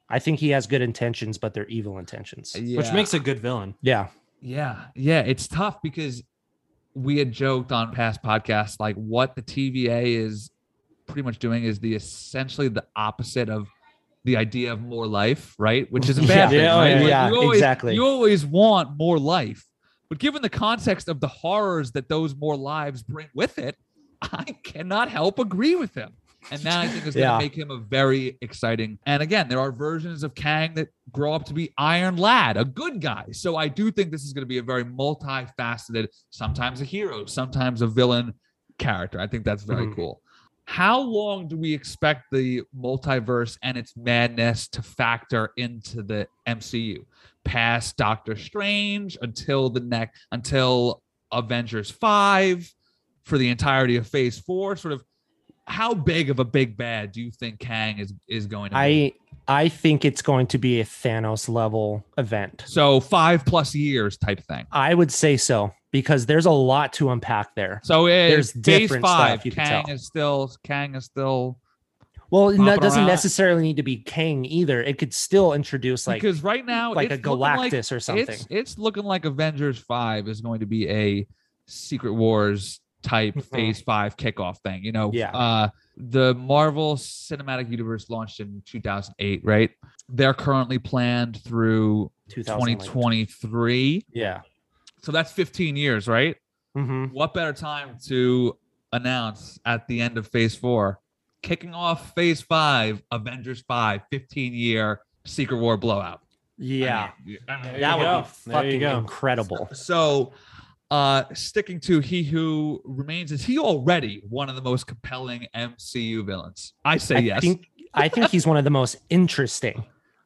E: I think he has good intentions, but they're evil intentions.
D: which makes a good villain.
E: Yeah.
C: Yeah, yeah, it's tough because we had joked on past podcasts like what the TVA is pretty much doing is the essentially the opposite of the idea of more life, right? Which is a bad
E: Yeah,
C: thing,
D: yeah, oh,
C: right?
D: yeah,
C: Like,
E: yeah,
C: you always,
E: exactly.
C: You always want more life, but given the context of the horrors that those more lives bring with it, I cannot help agree with him. And that I think is going to
E: Yeah.
C: make him a very exciting. And again, there are versions of Kang that grow up to be Iron Lad, a good guy. So I do think this is going to be a very multifaceted, sometimes a hero, sometimes a villain character. I think that's very
E: Mhm.
C: cool. How long do we expect the multiverse and its madness to factor into the MCU? Past Doctor Strange until the next until Avengers 5 for the entirety of phase 4 sort of how big of a big bad do you think Kang is is going to be?
E: I I think it's going to be a Thanos level event.
C: So 5 plus years type thing.
E: I would say so because there's a lot to unpack there.
C: So
E: There's different
C: 5
E: stuff you can
C: Kang is still Kang is still
E: Well, it
C: Hopping
E: doesn't
C: around.
E: necessarily need to be Kang either. It could still introduce like
C: because right now
E: like a
C: looking like-
E: Galactus or something.
C: It's, it's looking like Avengers 5 is going to be a Secret Wars type
E: Mhm.
C: phase five kickoff thing. You know,
E: Yeah.
C: uh, the Marvel Cinematic Universe launched in 2008, right? They're currently planned through 2023.
E: Yeah.
C: So that's 15 years, right?
E: hmm
C: What better time to announce at the end of phase four, kicking off phase five, Avengers 5, 15 year Secret War blowout?
E: Yeah.
C: I mean, I mean,
E: that would
D: go.
E: be fucking
D: go.
E: incredible.
C: So, uh, sticking to He Who Remains, is he already one of the most compelling MCU villains? I say
E: I
C: yes.
E: think I think he's one of the most interesting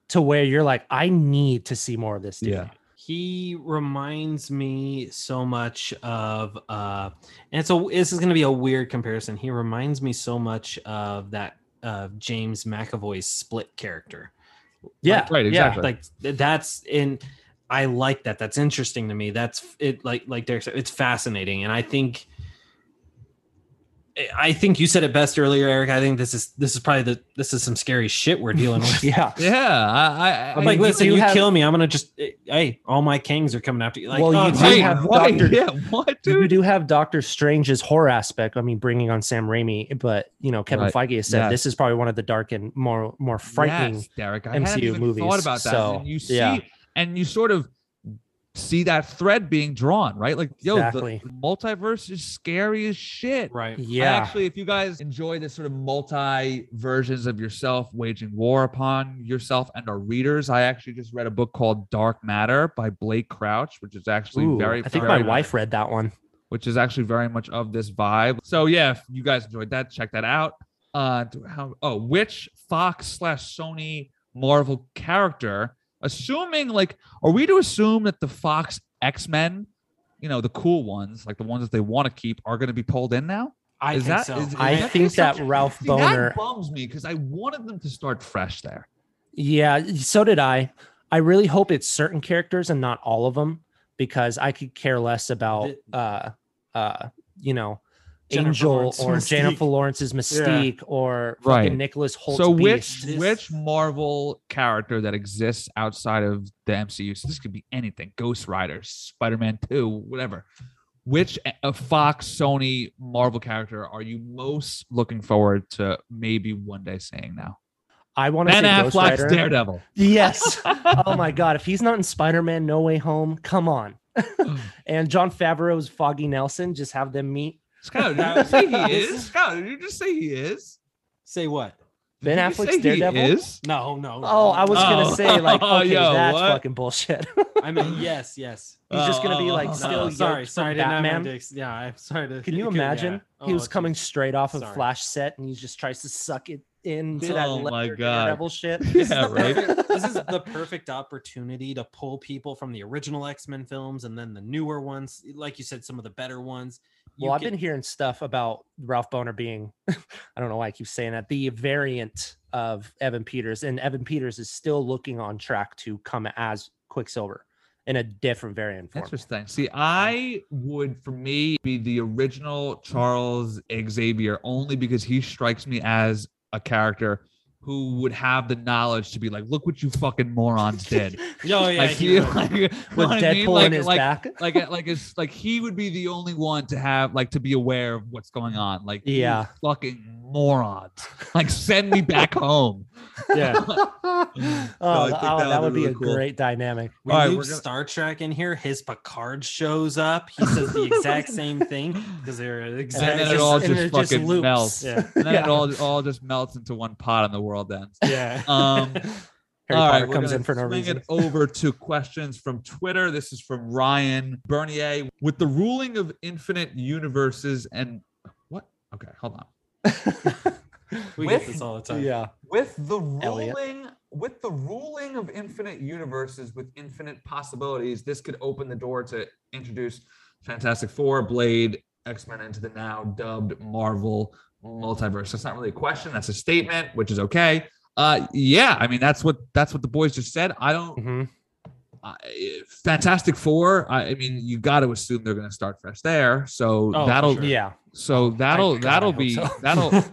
E: to where you're like, I need to see more of this dude.
C: Yeah.
D: He reminds me so much of uh and so this is going to be a weird comparison he reminds me so much of that uh james mcavoy's split character
E: Yeah.
C: Right, exactly.
D: yeah. like that's in i like that that's interesting to me that's it like like derek said it's fascinating and i think i think you said it best earlier eric i think this is this is probably the this is some scary shit we're dealing with
E: Yeah.
C: yeah. I,
E: But
D: like
E: you
D: listen
E: do
D: you
E: have-
D: kill me i'm gonna just eh, hey all my kings are coming after you like
E: Well,
D: oh,
E: you do
C: wait,
E: have
C: wait,
E: Dr.
C: yeah, what, dude?
E: You do have Doctor Strange's horror aspect. I mean, bringing on Sam Raimi, but you know, Kevin
C: Right.
E: Feige has said
C: Yes.
E: this is probably one of the dark and more more frightening.
C: Yes, Derek. I
E: MCU movies,
C: thought about that.
E: so,
C: and you see,
E: yeah.
C: and you sort of see that thread being drawn, right? Like, yo,
E: Exactly.
C: the multiverse is scary as shit.
D: right
C: I
E: Yeah.
C: actually, if you guys enjoy this sort of multi versions of yourself waging war upon yourself and our readers, I actually just read a book called Dark Matter by Blake Crouch, which is actually
E: Ooh,
C: very,
E: I think
C: very
E: my wife read that one.
C: which is actually very much of this vibe. So yeah, if you guys enjoyed that, check that out. Uh, how? Oh, which Fox slash Sony Marvel character? Assuming like, are we to assume that the Fox X Men, you know, the cool ones, like the ones that they want to keep, are going to be pulled in now?
D: i
C: Is
D: think
C: that-
D: so
C: is-
E: I
C: that
E: think that
C: such-
E: Ralph
C: See,
E: Bohner.
C: that bums me because I wanted them to start fresh there.
E: Yeah, so did I. I really hope it's certain characters and not all of them because I could care less about
D: The-
E: uh uh you know
D: Jennifer
E: Angel
D: Lawrence
E: or
D: Mystique.
E: Jennifer Lawrence's Mystique or
C: Right.
E: fucking Nicholas Hoult.
C: so which
E: Beast.
C: Which Marvel character that exists outside of the MCU? So this could be anything: Ghost Rider, Spider Man Two, whatever. Which a Fox, Sony, Marvel character are you most looking forward to maybe one day seeing now?
E: I want to
C: Ben
E: say Ghost Rider.
C: Daredevil.
E: Yes. oh my god, if he's not in Spider-Man No Way Home, come on. and Jon Favreau's Foggy Nelson, just have them meet.
C: Scott, did you just say he is? Scott, did you just say he is?
D: say what
E: Ben
C: Did
E: Affleck's
C: say he
E: Daredevil?
C: is?
D: no no
E: Oh, I was
C: Oh.
E: gonna say like, oh, okay,
C: Yo,
E: that's
C: what?
E: fucking bullshit.
D: i mean yes yes
E: He's just gonna be like
C: Oh,
E: still
D: no,
E: yoked
D: sorry
E: from
D: sorry I didn't have
E: Batman.
D: yeah i'm sorry to
E: Can you
D: yeah.
E: imagine?
D: Oh,
E: he was coming straight off of
D: Sorry.
E: Flash set and he just tries to suck it into that
C: Oh my
E: leather
C: God.
E: Daredevil shit.
C: Yeah, right.
D: this is the perfect opportunity to pull people from the original x-men films and then the newer ones like you said some of the better ones You
E: Well, I've been hearing stuff about Ralph Bohner being, I don't know why I keep saying that, the variant of Evan Peters. And Evan Peters is still looking on track to come as Quicksilver in a different variant form.
C: Interesting. See, I would, for me, be the original Charles Xavier only because he strikes me as a character who would have the knowledge to be like, look what you fucking morons did.
D: oh yeah
C: like,
D: he
C: he,
D: would.
C: like, you know
E: With
C: what I mean?
E: Deadpool
C: like,
E: in his
C: like,
E: back.
C: like, uh, like, it's like he would be the only one to have, like, to be aware of what's going on. Like,
E: Yeah.
C: fucking morons. Like, send me back home.
D: yeah
E: oh,
C: I think
E: oh,
C: that
E: that
C: would
E: would
C: be
E: be a
C: cool.
E: great dynamic.
D: we
C: All right, we're gonna-
D: Star Trek in here. His Picard shows up. He says the exact same thing because they're exactly.
C: And
D: exactly
C: then
E: it
C: it all just
E: just
C: fucking
E: loops.
C: melts.
D: Yeah.
C: And then
E: Yeah.
C: it all, all just melts into one pot in the world ends.
D: yeah.
C: Um,
E: Harry
C: All
E: Potter
C: we're
E: comes
C: gonna
E: in for no
C: swing
E: reason.
C: it over to questions from Twitter. This is from Ryan Bernier. With the ruling of infinite universes and what? Okay, hold on.
D: we
C: With-
D: get this all the time.
E: yeah.
C: With the
E: Elliot.
C: ruling, with the ruling of infinite universes with infinite possibilities, this could open the door to introduce Fantastic Four, Blade, X Men into the now dubbed Marvel multiverse. That's not really a question. That's a statement, which is okay. Uh, yeah, I mean that's what that's what the boys just said. I don't.
E: Mhm.
C: uh, Fantastic Four. I, I mean, you got to assume they're going to start fresh there. So
D: Oh,
C: that'll
D: sure.
E: Yeah.
C: so that'll
E: I
C: that'll
E: hope
C: be
E: so.
C: that'll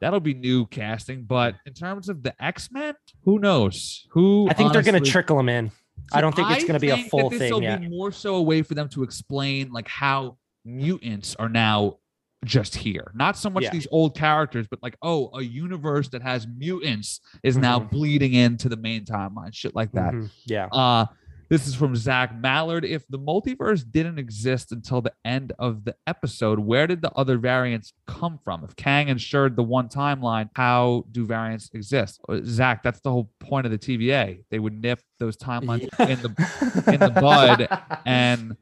C: that'll be new casting. But in terms of the X Men, who knows? Who
E: I think they're going to trickle them in. I don't think it's going to be a
C: think that
E: full
C: this
E: thing
C: will
E: yet.
C: Be more so a way for them to explain like how mutants are now just here. Not so much
E: Yeah.
C: these old characters, but like, oh, a universe that has mutants is now
E: Mhm.
C: bleeding into the main timeline, shit like that.
E: Mhm. Yeah.
C: Uh this is from Zach Mallard. If the multiverse didn't exist until the end of the episode, where did the other variants come from? If Kang ensured the one timeline, how do variants exist? Uh, Zach, that's the whole point of the TVA. They would nip those timelines in the in the bud and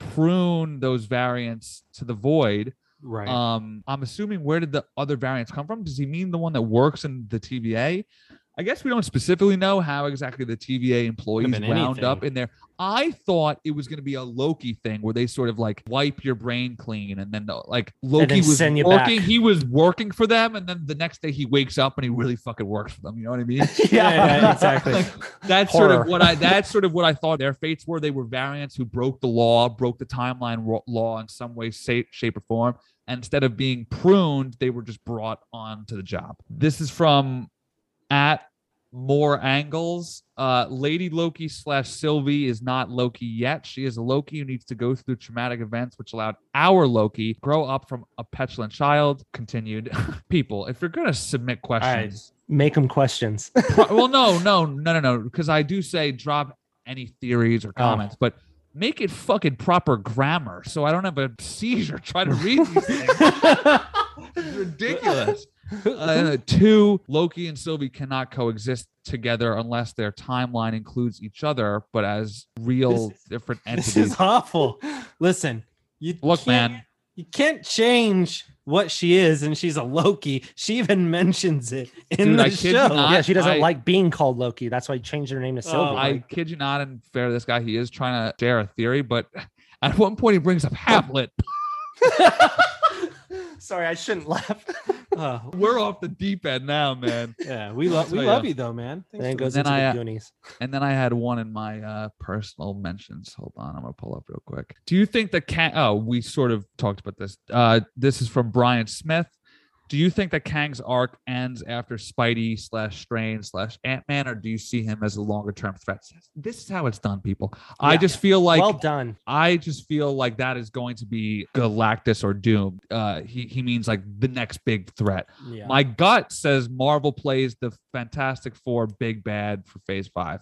C: prune those variants to the void.
D: Right.
C: Um, I'm assuming where did the other variants come from? Does he mean the one that works in the TVA? I guess we don't specifically know how exactly the TVA employees wound up in there. I thought it was going to be a Loki thing where they sort of like wipe your brain clean and then uh, like Loki was working.
E: back.
C: He was working for them, and then the next day he wakes up and he really fucking works for them. You know what I mean?
D: Yeah, yeah, exactly.
C: that's sort of what I that's sort of what I thought their fates were. They were variants who broke the law, broke the timeline ro- law in some way, shape, or form. And instead of being pruned, they were just brought on to the job. This is from at more angles. Uh, Lady Loki slash Sylvie is not Loki yet. She is a Loki who needs to go through traumatic events, which allowed our Loki grow up from a petulant child. Continued. People, if you're gonna submit questions,
E: Make them questions.
C: Well, no, no, no, no, no. Because I do say drop any theories or comments, but make it fucking proper grammar so I don't have a seizure trying to read these things. It's ridiculous. Uh, two, Loki and Sylvie cannot coexist together unless their timeline includes each other, but as real
D: This-
C: different entities.
D: this is awful. Listen, you
C: Look,
D: can't-
C: man,
D: you can't change what she is, and she's a Loki. She even mentions it in
C: Dude,
D: the
C: I
D: show.
C: not.
E: yeah, she doesn't
C: I-
E: like being called Loki. That's why he changed her name to Sylvie.
D: Oh,
C: I kid you not, and fair to this guy, he is trying to share a theory, but at one point he brings up Hamlet.
E: Sorry, I shouldn't laugh.
D: Uh,
C: We're off the deep end now, man.
D: yeah, we love we
C: tell
D: love you though, man. Thanks
E: then it
D: for
E: goes
C: then
E: into
C: I,
E: the
C: uh,
E: Goonies.
C: And then I had one in my uh, personal mentions. Hold on, I'm gonna pull up real quick. Do you think the cat? Oh, we sort of talked about this. Uh, this is from Brian Smith. Do you think that Kang's arc ends after Spidey slash Strange slash Ant Man, or do you see him as a longer term threat? This is how it's done, people. I
E: Yeah.
C: just feel like
E: well done.
C: I just feel like that is going to be Galactus or Doom. Uh, he he means like the next big threat.
E: Yeah.
C: My gut says Marvel plays the Fantastic Four big bad for Phase Five.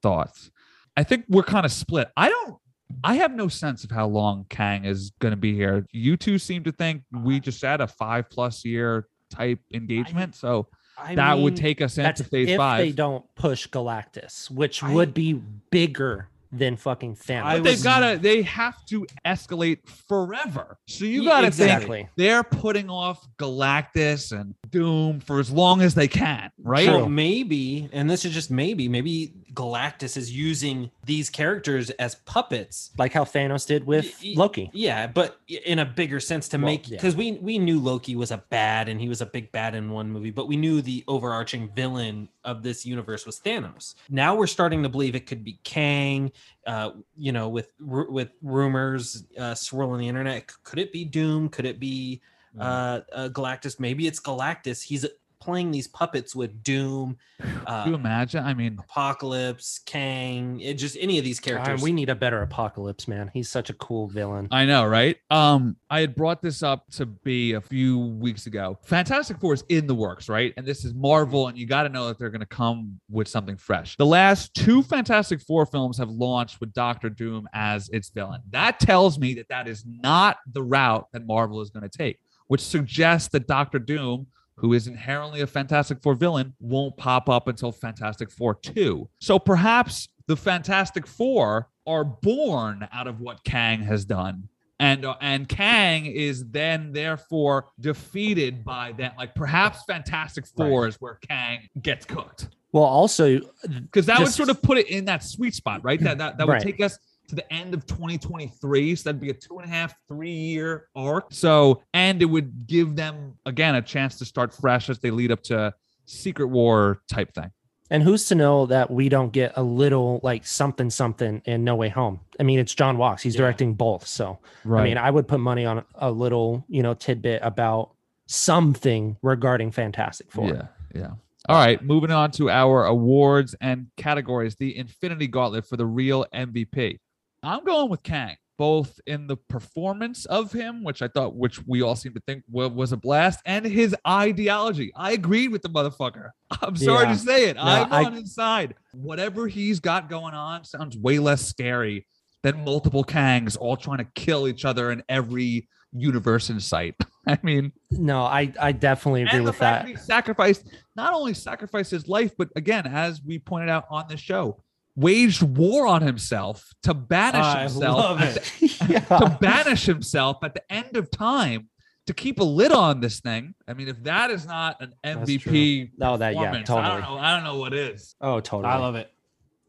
C: Thoughts? I think we're kind of split. I don't. I have no sense of how long Kang is going to be here. You two seem to think we uh-huh. just had a five plus year type engagement, so
D: I
C: that would take us into Phase
E: if
C: Five.
E: they don't push Galactus, which
D: I-
E: would be bigger than fucking Thanos.
C: But they've got to. They have to escalate forever. So you got to
D: exactly.
C: think they're putting off Galactus and Doom for as long as they can, right?
D: So maybe, and this is just maybe, maybe Galactus is using these characters as puppets.
E: like how Thanos did with
D: Y- y-
E: Loki.
D: Yeah, but in a bigger sense to
E: Well,
D: make
E: yeah.
D: because we we knew Loki was a bad and he was a big bad in one movie, but we knew the overarching villain of this universe was Thanos. Now we're starting to believe it could be Kang. Uh, you know, with with rumors uh, swirling the internet, could it be Doom? Could it be
C: Mm.
D: uh, uh, Galactus? Maybe it's Galactus. He's playing these puppets with Doom, uh,
C: Can you imagine? I mean,
D: Apocalypse, Kang, it just any of these
E: God,
D: characters.
E: we need a better Apocalypse, man. He's such a cool villain.
C: I know, right? Um, I had brought this up to be a few weeks ago. Fantastic Four is in the works, right? And this is Marvel, and you got to know that they're going to come with something fresh. The last two Fantastic Four films have launched with Doctor Doom as its villain. That tells me that that is not the route that Marvel is going to take, which suggests that Doctor Doom. Who is inherently a Fantastic Four villain won't pop up until Fantastic Four 2. So perhaps the Fantastic Four are born out of what Kang has done and uh, and Kang is then therefore defeated by that. Like perhaps Fantastic Four is where Kang gets cooked
E: Well, also,
C: because that would sort of put it in that sweet spot, right? That that, that would
E: Right.
C: take us to the end of 2023. So that'd be a two and a half, three year arc. So and it would give them again a chance to start fresh as they lead up to Secret War type thing.
E: and who's to know that we don't get a little like something something in No Way Home? I mean, it's Jon Watts. He's
D: Yeah.
E: directing both, so
C: Right.
E: I mean, I would put money on a little, you know, tidbit about something regarding Fantastic Four.
C: Yeah, yeah. All right, moving on to our awards and categories. The Infinity Gauntlet for the real MVP. I'm going with Kang. both in the performance of him, which I thought, which we all seem to think was a blast, and his ideology. I agreed with the motherfucker. I'm sorry
E: Yeah.
C: to say it.
E: No,
C: I'm
E: I-
C: on his side. Whatever he's got going on sounds way less scary than multiple Kangs all trying to kill each other in every universe in sight. I mean,
E: No, I I definitely agree with
C: fact
E: that.
C: he sacrificed not only sacrificed his life, but again, as we pointed out on the show, waged war on himself to banish
D: I
C: himself
D: love it.
C: the-
E: yeah.
C: to banish himself at the end of time to keep a lid on this thing. I mean, if that is not an
E: That's
C: MVP
E: Oh, that yeah,
C: performance, I don't know. I don't know what is.
E: Oh, totally.
D: I love it.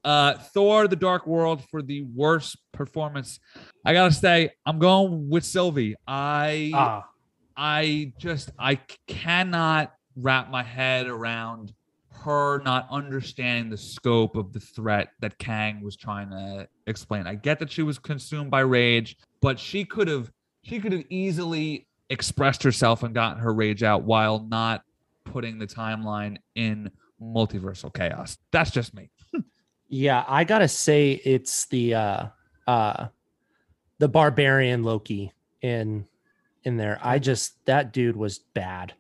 C: Uh, Thor: The Dark World for the worst performance. I gotta say, I'm going with Sylvie. I
D: Ah,
C: I just I cannot wrap my head around her not understanding the scope of the threat that Kang was trying to explain. I get that she was consumed by rage, but she could have she could have easily expressed herself and gotten her rage out while not putting the timeline in multiversal chaos. That's just me.
E: Yeah, I gotta say it's the uh uh the barbarian Loki in in there. I just that dude was bad.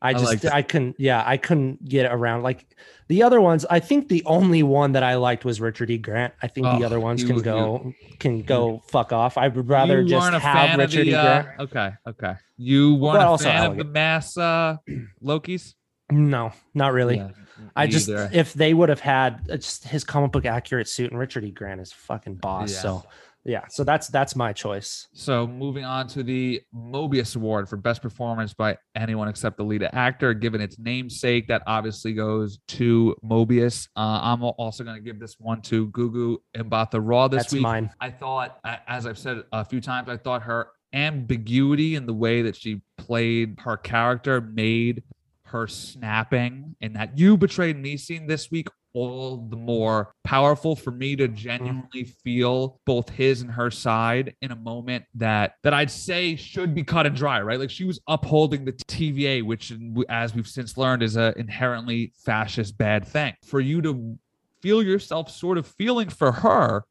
E: I
C: I
E: just
C: it.
E: I couldn't yeah, I couldn't get around like the other ones. I think the only one that I liked was Richard E. Grant. I think
C: Oh,
E: the other ones
C: he
E: can go can go fuck off. I would rather just have Richard
C: the,
E: E.
C: uh,
E: Grant.
C: okay, okay. You weren't
E: But
C: a
E: also
C: fan of the mass uh, Lokis.
E: No, not really.
C: Yeah,
E: I just
C: either.
E: if they would have had uh, just his comic book accurate suit and Richard E. Grant is fucking boss. So yeah, so that's that's my choice.
C: So moving on to the Mobius Award for Best Performance by anyone except the lead actor, given its namesake, that obviously goes to Mobius. Uh, I'm also going to give this one to Gugu Mbatha Raw this
E: That's
C: week.
E: mine.
C: I thought, as I've said a few times, I thought her ambiguity in the way that she played her character made her snapping and that you betrayed me scene this week all the more powerful for me to mm-hmm. genuinely feel both his and her side in a moment that that I'd say should be cut and dry, right? Like she was upholding the TVA, which as we've since learned is a inherently fascist bad thing. For you to feel yourself sort of feeling for her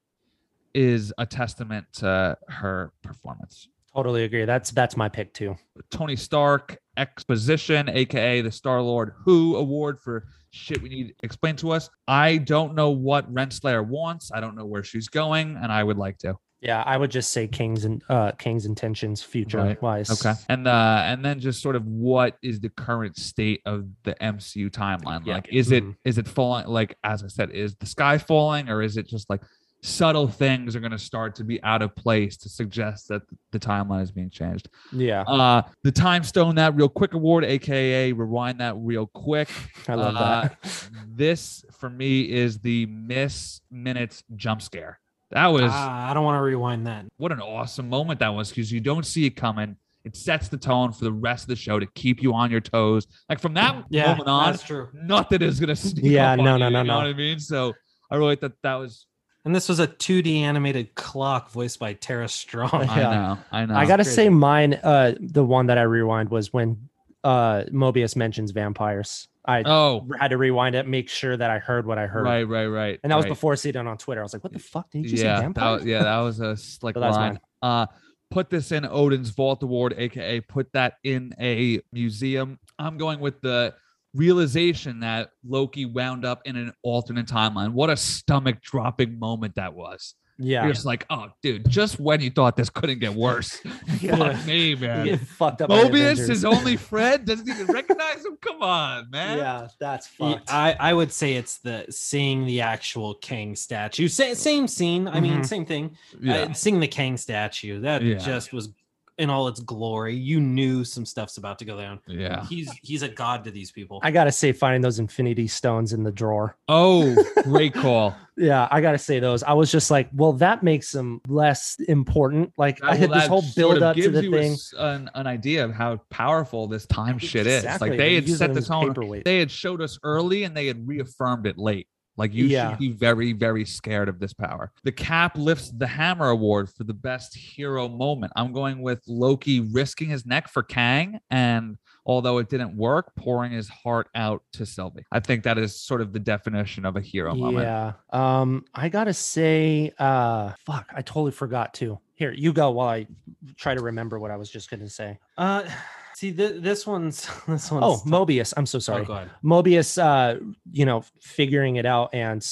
C: is a testament to her performance.
E: Totally agree. That's that's my pick too.
C: Tony Stark Exposition, aka the Star Lord Who Award for shit we need explained to us. I don't know what Renslayer wants. I don't know where she's going, and I would like to.
E: Yeah, I would just say King's and uh King's intentions future
C: Right.
E: wise.
C: Okay, and uh, and then just sort of what is the current state of the MCU timeline?
E: Yeah.
C: Like, is it
E: Mhm.
C: is it falling? Like as I said, is the sky falling, or is it just like subtle things are going to start to be out of place to suggest that the timeline is being changed?
E: Yeah,
C: Uh, the Time Stone That Real Quick Award, aka Rewind That Real Quick.
E: I love
C: Uh,
E: that.
C: This for me is the miss minutes jump scare. That was
D: ah, I don't want to rewind that.
C: what an awesome moment that was because you don't see it coming. It sets the tone for the rest of the show to keep you on your toes. Like from that
D: Yeah,
C: moment on,
D: that's true.
C: nothing is gonna sneak
E: Yeah,
C: up on
E: no,
C: you,
E: no,
C: you
E: no,
C: know
E: no.
C: what I mean? So I really thought that was.
D: And this was a 2D animated clock voiced by Tara Strong.
C: I
E: Yeah.
C: know, I know.
E: I gotta
D: crazy.
E: say mine. Uh, the one that I rewind was when uh Mobius mentions vampires. I
C: Oh,
E: had to rewind it, make sure that I heard what I heard.
C: right, right, right.
E: And that was
C: right.
E: before seeing it on Twitter. I was like, "What the fuck did you just say
C: yeah, that
E: vampires?"
C: was, yeah, that was a slick
E: So
C: line. Uh, put this in Odin's Vault Award, aka put that in a museum. I'm going with the realization that Loki wound up in an alternate timeline. What a stomach dropping moment that was.
E: yeah,
C: You're just like, oh, dude, just when you thought this couldn't get worse. Fuck me,
E: You
C: man.
E: get fucked up.
C: Mobius
E: Avengers.
C: is only Fred, doesn't even recognize him. Come on, man.
E: yeah, that's fucked.
D: I, I would say it's the seeing the actual King statue. Sa- same scene. I mean,
E: Mhm.
D: same thing.
C: Yeah.
D: Uh, seeing the King statue that
C: Yeah.
D: just was in all its glory. You knew some stuff's about to go down.
C: yeah.
D: He's he's a god to these people.
E: I gotta say, finding those Infinity Stones in the drawer.
C: Oh, great call.
E: Yeah, I gotta say those. I was just like, well, that makes them less important. Like I
C: That-
E: had
C: well,
E: this
C: that
E: whole
C: sort
E: build
C: of
E: up to the
C: you a
E: thing.
C: s- an, an idea of how powerful this time shit is. Like
E: they
C: they had set
E: them
C: the
E: as
C: tone.
E: paperweight.
C: They had showed us early, and they had reaffirmed it late. Like you
E: Yeah.
C: should be very, very scared of this power. The Cap lifts the Hammer Award for the best hero moment. I'm going with Loki risking his neck for Kang, and although it didn't work, pouring his heart out to Sylvie. I think that is sort of the definition of a hero moment.
E: Yeah. Um, I gotta say, uh, fuck, I totally forgot too. Here, you go while I try to remember what I was just going to say.
D: Uh, see, th- this one's this one's.
E: Oh, Mobius. I'm so
D: Oh,
E: sorry.
D: go ahead.
E: Mobius, uh, you know, figuring it out and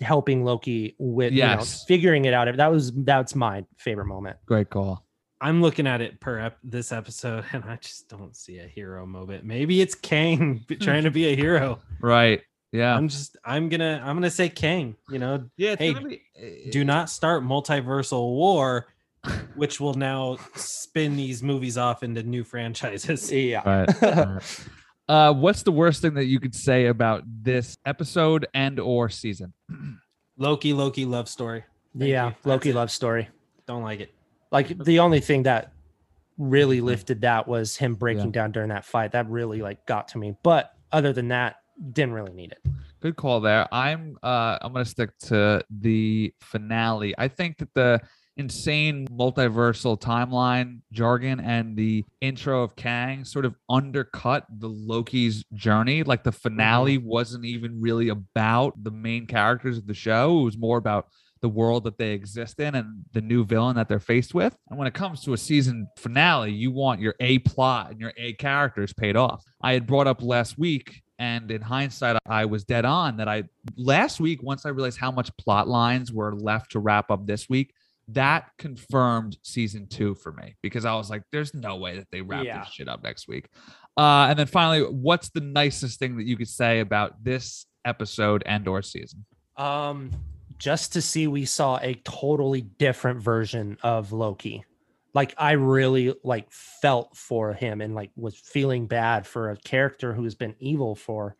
E: helping Loki with you know,
C: Yes.
E: figuring it out. That was that's my favorite moment.
C: Great call.
D: I'm looking at it per ep- this episode, and I just don't see a hero moment. Maybe it's Kang trying to be a hero.
C: Right. Yeah.
D: I'm just, I'm gonna, I'm gonna say Kang. You know,
C: yeah.
D: hey,
C: gonna be-
D: do not start multiversal war, which will now spin these movies off into new franchises.
E: Yeah.
C: Right. right. Uh, what's the worst thing that you could say about this episode and or season?
D: Loki, Loki love story. Thank
E: yeah.
D: you.
E: Loki
D: That's it.
E: love story.
D: Don't like it.
E: Like the only thing that really
C: Mhm.
E: lifted that was him breaking
C: Yeah.
E: down during that fight. That really like got to me. But other than that, didn't really need it.
C: Good call there. I'm uh I'm gonna stick to the finale. I think that the insane multiversal timeline jargon and the intro of Kang sort of undercut the Loki's journey. Like the finale mm-hmm. wasn't even really about the main characters of the show. It was more about the world that they exist in and the new villain that they're faced with. And when it comes to a season finale, you want your A plot and your A characters paid off. I had brought up last week, and in hindsight, I was dead on that I last week, once I realized how much plot lines were left to wrap up this week, that confirmed season two for me because I was like, there's no way that they wrap
E: Yeah.
C: this shit up next week. Uh, and then finally, what's the nicest thing that you could say about this episode and or season?
E: Um, just to see we saw a totally different version of Loki. Like I really like felt for him and like was feeling bad for a character who's been evil for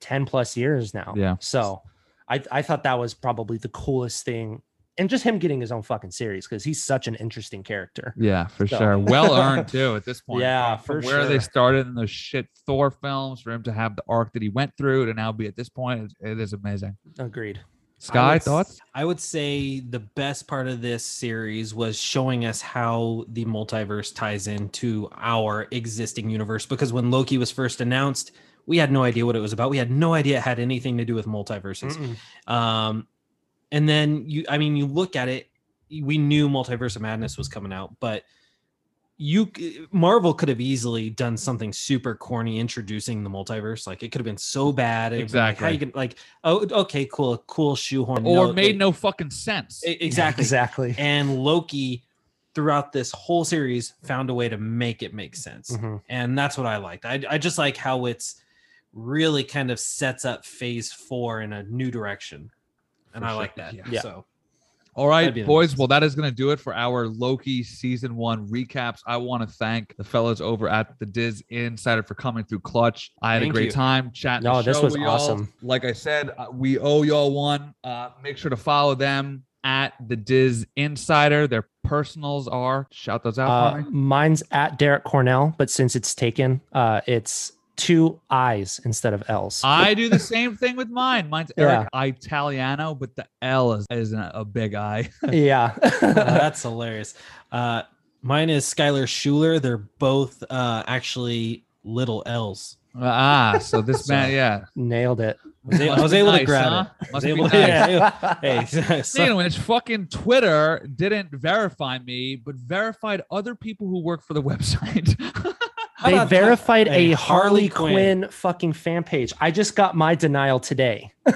E: 10 plus years now.
C: Yeah.
E: So I I thought that was probably the coolest thing. And just him getting his own fucking series because he's such an interesting character.
C: Yeah, for
E: So-
C: sure. Well earned too at this point.
E: Yeah,
C: From
E: for
C: where they started in those shit Thor films, for him to have the arc that he went through to now be at this point, it- it is amazing.
E: Agreed.
C: Sky
D: would
C: thoughts?
D: I would say the best part of this series was showing us how the multiverse ties into our existing universe. Because when Loki was first announced, we had no idea what it was about. We had no idea it had anything to do with multiverses. Um, and then you, I mean, you look at it, we knew Multiverse of Madness was coming out, but you Marvel could have easily done something super corny introducing the multiverse. Like it could have been so bad. It'd Like, how you
C: Exactly.
D: can like, oh, okay, cool, cool shoehorn.
C: Or
D: No,
C: made
D: it-
C: no fucking sense.
D: exactly.
E: Exactly.
D: And Loki, throughout this whole series, found a way to make it make sense
E: Mhm.
D: and that's what I liked. I, I just like how it's really kind of sets up Phase Four in a new direction, and
C: For
D: I
C: sure,
D: like that.
C: yeah.
E: Yeah.
D: So
C: All right,
D: That'd be the
C: boys.
D: nicest.
C: Well, that is going to do it for our Loki season one recaps. I want to thank the fellows over at the DisInsider for coming through clutch. I had
D: Thank
C: a great
D: you.
C: time chatting.
E: No,
C: the
E: this was
C: with y'all.
E: awesome.
C: Like I said, uh, we owe y'all one. Uh, make sure to follow them at the Diz Insider. Their personals are shout those out
E: Uh, mine's at Derek Cornell, but since it's taken, uh, it's two I's instead of L's.
C: I do the same thing with mine. Mine's
E: Yeah.
C: Italiano, but the L is, is a, a big I.
E: yeah.
D: uh, that's hilarious. Uh, mine is Skylar Schuler. They're both uh, actually little L's.
C: ah, so this man, yeah.
E: Nailed it.
D: I was, a- I
C: Must
D: was able
C: nice,
D: to grab
C: huh?
D: it. I was
C: Must be
D: able-
C: nice.
D: yeah, hey, so-
C: Speaking of which, fucking Twitter didn't verify me, but verified other people who work for the website.
D: How
E: they verified
D: a
E: a Harley
D: Harley Quinn?
E: Quinn. fucking fan page. I just got my denial today.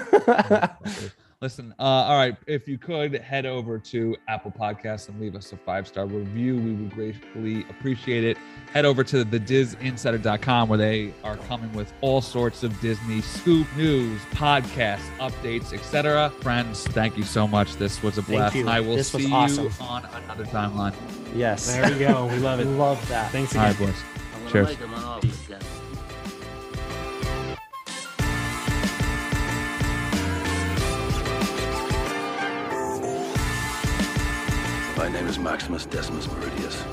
C: Listen, uh, all right. If you could head over to Apple Podcasts and leave us a five star review, we would gratefully appreciate it. Head over to thedisinsider.com where they are coming with all sorts of Disney scoop news, podcasts, updates, etc. Friends, thank you so much. This was a
E: Thank
C: blast.
E: you.
C: I will
E: This was
C: see
E: awesome.
C: you on another timeline.
E: yes.
D: There we go. We love it.
E: Love that.
D: Thanks
C: All
D: again.
C: right, boys. Cheers.
A: My name is Maximus Decimus Meridius.